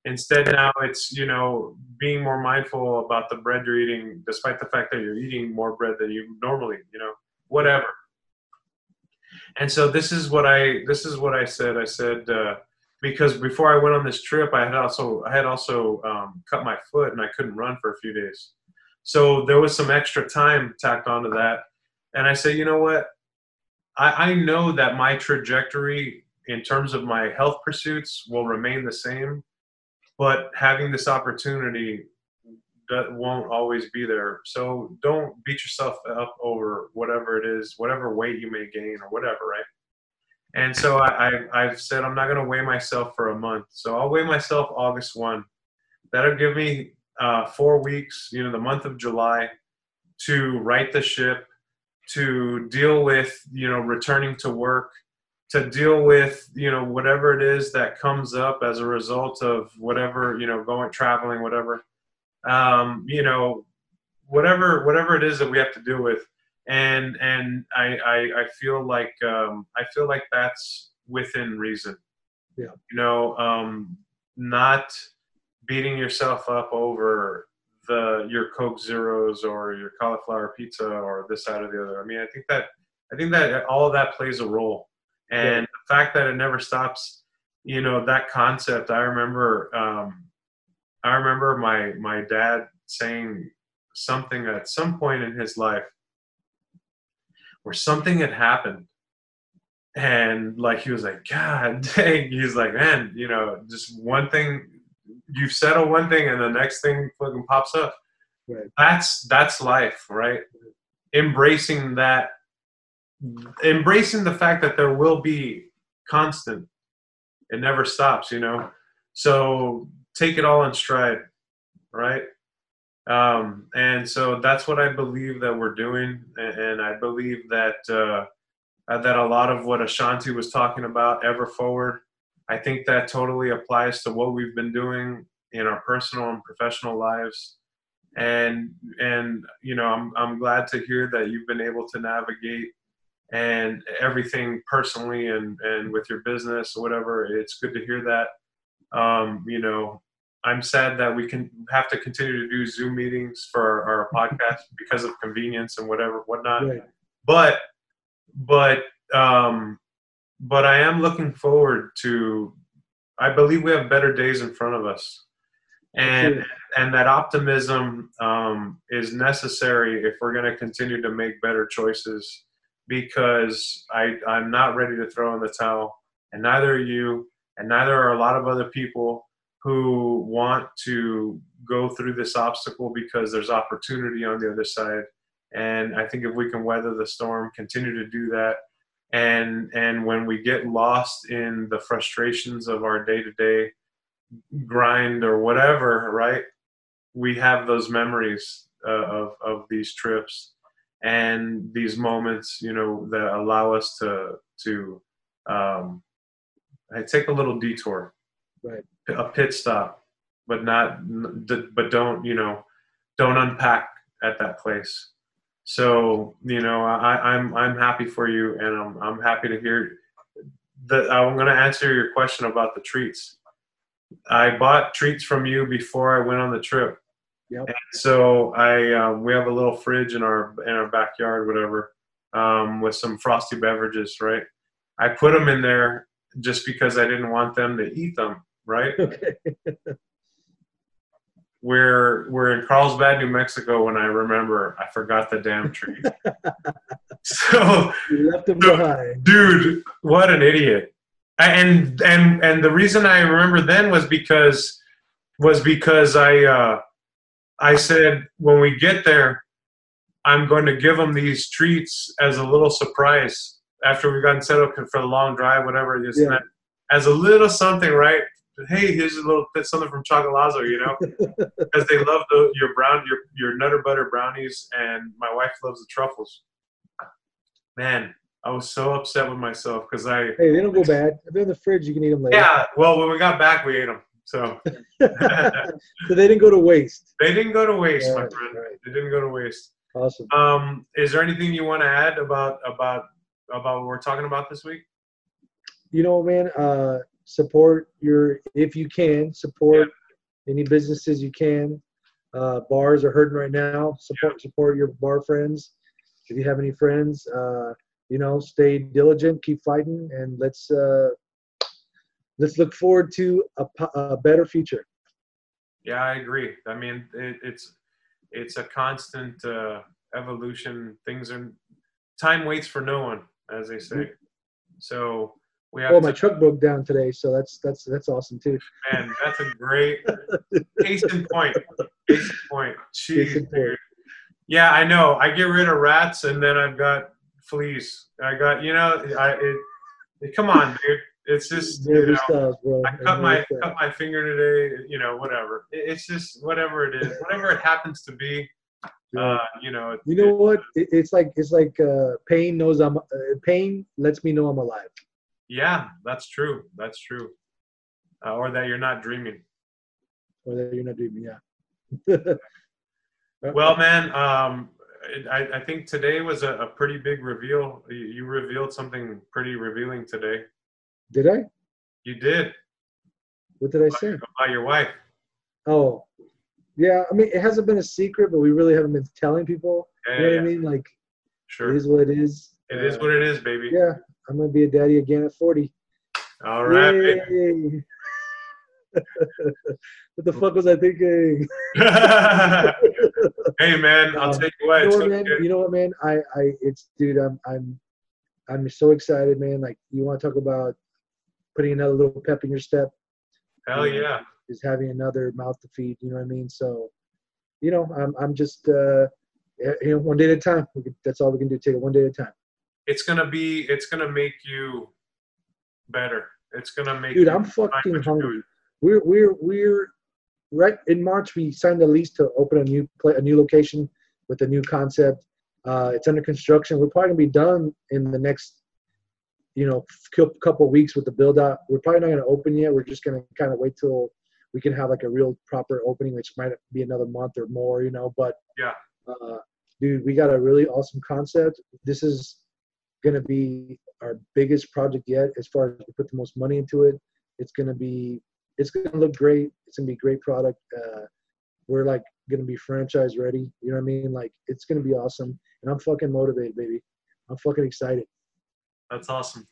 instead now it's you know being more mindful about the bread you're eating despite the fact that you're eating more bread than you normally you know whatever. And so this is what i this is what i said. I said uh, because before i went on this trip i had also i had also um, cut my foot and i couldn't run for a few days. So there was some extra time tacked onto that. And i said you know what? I, I know that my trajectory in terms of my health pursuits will remain the same but having this opportunity that won't always be there. So don't beat yourself up over whatever it is, whatever weight you may gain or whatever, right? And so I, I I've said I'm not going to weigh myself for a month. So I'll weigh myself August one. That'll give me uh, four weeks, you know, the month of July, to right the ship, to deal with you know returning to work, to deal with you know whatever it is that comes up as a result of whatever you know going traveling whatever. Um, you know whatever whatever it is that we have to deal with. And and i i, I feel like um, i feel like that's within reason. Yeah. you know um, not beating yourself up over the your coke zeros or your cauliflower pizza or this that or the other. I mean i think that i think that all of that plays a role and the fact that it never stops you know that concept i remember um, i remember my my dad saying something at some point in his life where something had happened. And like he was like god dang he's like man you know just one thing you settle one thing and the next thing fucking pops up. Right. that's that's life right? Embracing that embracing the fact that there will be constant it never stops you know? So take it all in stride right? Um, and so that's what i believe that we're doing and, i believe that uh, that a lot of what ashanti was talking about ever forward i think that totally applies to what we've been doing in our personal and professional lives. And and you know i'm, I'm glad to hear that you've been able to navigate and everything personally and and with your business or whatever it's good to hear that. Um, you know i'm sad that we can have to continue to do zoom meetings for our, our podcast because of convenience and whatever whatnot. Right. but but um but i am looking forward to i believe we have better days in front of us. And and that optimism um, is necessary if we're going to continue to make better choices because I, I'm not ready to throw in the towel, and neither are you, and neither are a lot of other people who want to go through this obstacle because there's opportunity on the other side. And I think if we can weather the storm, continue to do that, and and when we get lost in the frustrations of our day to day grind or whatever, right? We have those memories uh, of of these trips and these moments, you know, that allow us to to um, I take a little detour, Right. A pit stop, but not, but don't you know, don't unpack at that place. So you know, I, I'm I'm happy for you, and I'm I'm happy to hear that. I'm going to answer your question about the treats. I bought treats from you before I went on the trip. Yep. And so I um, we have a little fridge in our in our backyard, whatever, um, with some frosty beverages. Right. I put them in there just because I didn't want them to eat them. Right. Okay. we're we're in Carlsbad, New Mexico. When I remember, I forgot the damn tree. so You left them behind. dude what an idiot and and and the reason i remember then was because was because i uh i said when we get there i'm going to give them these treats as a little surprise after we've gotten set up for the long drive whatever this and Yeah. as a little something right hey here's a little bit something from chocolazzo you know because they love the your brown your your nutter butter brownies and my wife loves the truffles man i was so upset with myself because i Hey, they don't go bad. If they're in the fridge, you can eat them later. yeah well when we got back we ate them so so they didn't go to waste. they didn't go to waste my friend right. they didn't go to waste Awesome. um is there anything you want to add about about about what we're talking about this week You know, man, uh, support your, if you can, support any businesses you can. Uh, bars are hurting right now. Support, support your bar friends. If you have any friends, uh, you know, stay diligent, keep fighting, and let's uh, let's look forward to a, a better future. Yeah, I agree. I mean, it, it's it's a constant uh, evolution. Things are time waits for no one, as they say. So we have Oh, to, my truck broke down today, so that's that's that's awesome too. man. That's a great case in point. Case in point. Case in point. Yeah, I know. I get rid of rats, and then I've got fleas. I got you know. I it, it- come on, dude. It's just you know, styles, bro. I cut my cut my finger today. You know, whatever. It's just whatever it is, whatever it happens to be. Uh, you know. it- You know what? It, it's like it's like uh, pain knows I'm uh, pain lets me know I'm alive. Yeah, that's true. That's true. Uh, or that you're not dreaming. Or that you're not dreaming. Yeah. Well, man, um, I, I think today was a, a pretty big reveal. You, you revealed something pretty revealing today. Did I? You did What did I say? about your wife. Oh, yeah. I mean, it hasn't been a secret, but we really haven't been telling people. Yeah, You know what yeah, I mean? Like, sure. it is what it is. It is Uh, what it is, baby. Yeah, I'm gonna be a daddy again at 40. All right, baby. What the fuck was I thinking? hey, man, I'll Um, take you what. you know what, man? You know what, man? I, I, it's, dude, I'm, I'm, I'm so excited, man. Like, you want to talk about putting another little pep in your step? Hell yeah. Is having another mouth to feed. You know what I mean? So, you know, I'm, I'm just, uh, you know, one day at a time. We can, that's all we can do. Take it one day at a time. It's gonna be. It's gonna make you better. It's gonna make. Dude, I'm fucking hungry. We're, we're, we're right in March. We signed a lease to open a new play, a new location with a new concept. Uh, it's under construction. We're probably gonna be done in the next, you know, cou- couple weeks with the build out. We're probably not gonna open yet. We're just gonna kind of wait till we can have like a real proper opening, which might be another month or more, you know. But Yeah. uh, dude, we got a really awesome concept. This is gonna be our biggest project yet, as far as we put the most money into it. It's gonna be, it's gonna look great. It's gonna be a great product. Uh, we're like gonna be franchise ready. You know what I mean? Like it's gonna be awesome, and I'm fucking motivated, baby. I'm fucking excited. That's awesome.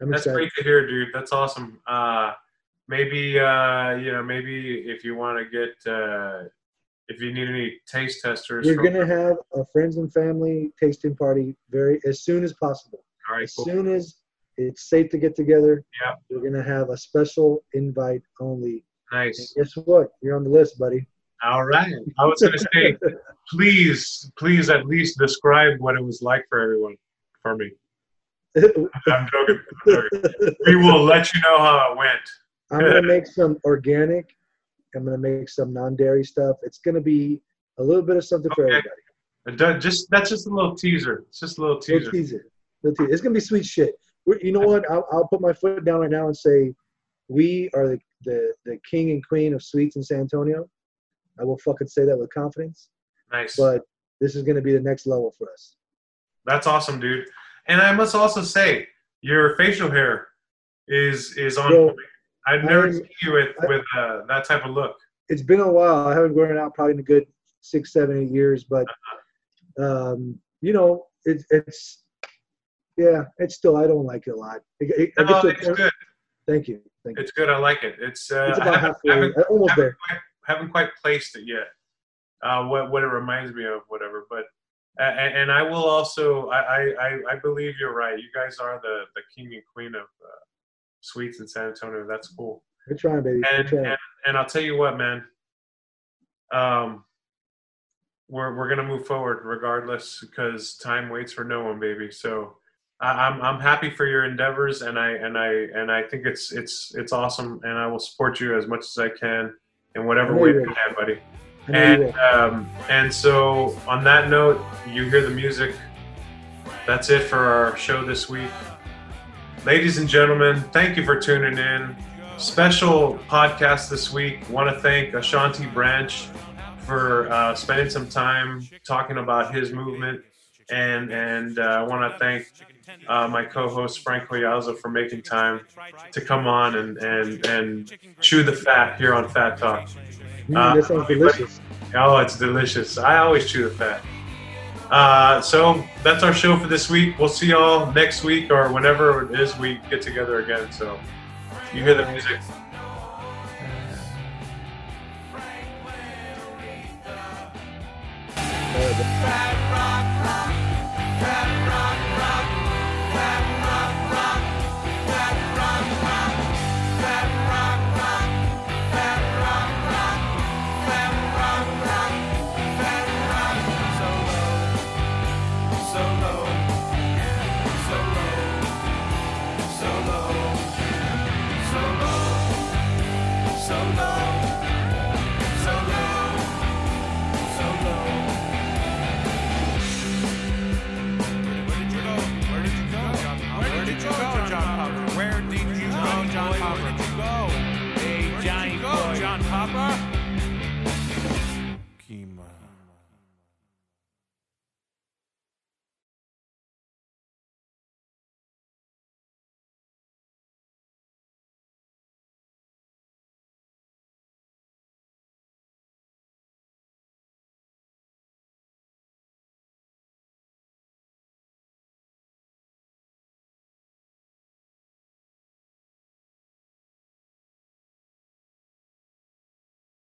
I'm That's excited. great to hear, dude. That's awesome. Uh, maybe uh, you know maybe if you want to get uh, if you need any taste testers. you're gonna have a friends and family tasting party very as soon as possible. All right, As cool. soon as it's safe to get together, Yeah. we're gonna have a special invite only. And Nice. guess what? You're on the list, buddy. All right. I was gonna say, please, please at least describe what it was like for everyone for me. I'm joking. I'm joking. We will let you know how it went. I'm gonna make some organic. I'm gonna make some non-dairy stuff. It's gonna be a little bit of something for everybody. Does- Just that's just a little teaser. It's just a little Little teaser. teaser. Little teaser. It's gonna be sweet shit. We're, you know what? I'll, I'll put my foot down right now and say, we are the, the the king and queen of sweets in San Antonio. I will fucking say that with confidence. Nice. But this is gonna be the next level for us. That's awesome, dude. And I must also say, your facial hair is is on point. I've never I'm- seen you with I- with uh, that type of look. It's been a while. I haven't grown it out probably in a good six, seven, eight years. But um, you know, it's it's yeah, it's still I don't like it a lot. It, it, I No, a it's good. Thank you. Thank you. It's good. I like it. It's uh, It's I about haven't, halfway, haven't, uh, almost haven't there. quite, haven't quite placed it yet. Uh, what what it reminds me of, whatever. But and, and I will also. I, I I believe you're right. You guys are the the king and queen of uh, sweets in San Antonio. That's cool. We're trying, baby. And trying. and, and I'll tell you what, man. Um, we're we're gonna move forward regardless because time waits for no one, baby. So. I- I'm I'm happy for your endeavors, and I and I and I think it's it's it's awesome, and I will support you as much as I can in whatever way you I can, buddy. I know you And um, and so on that note, you hear the music. That's it for our show this week, ladies and gentlemen. Thank you for tuning in. Special podcast this week. Want to thank Ashanti Branch for uh, spending some time talking about his movement, and and uh, I want to thank uh, my co-host Frank Coyalza for making time to come on and and and chew the fat here on Fat Talk. Mm, uh, that sounds delicious. Oh, it's delicious. I always chew the fat. Uh, so that's our show for this week. We'll see y'all next week or whenever it is we get together again. So you hear the music. Uh,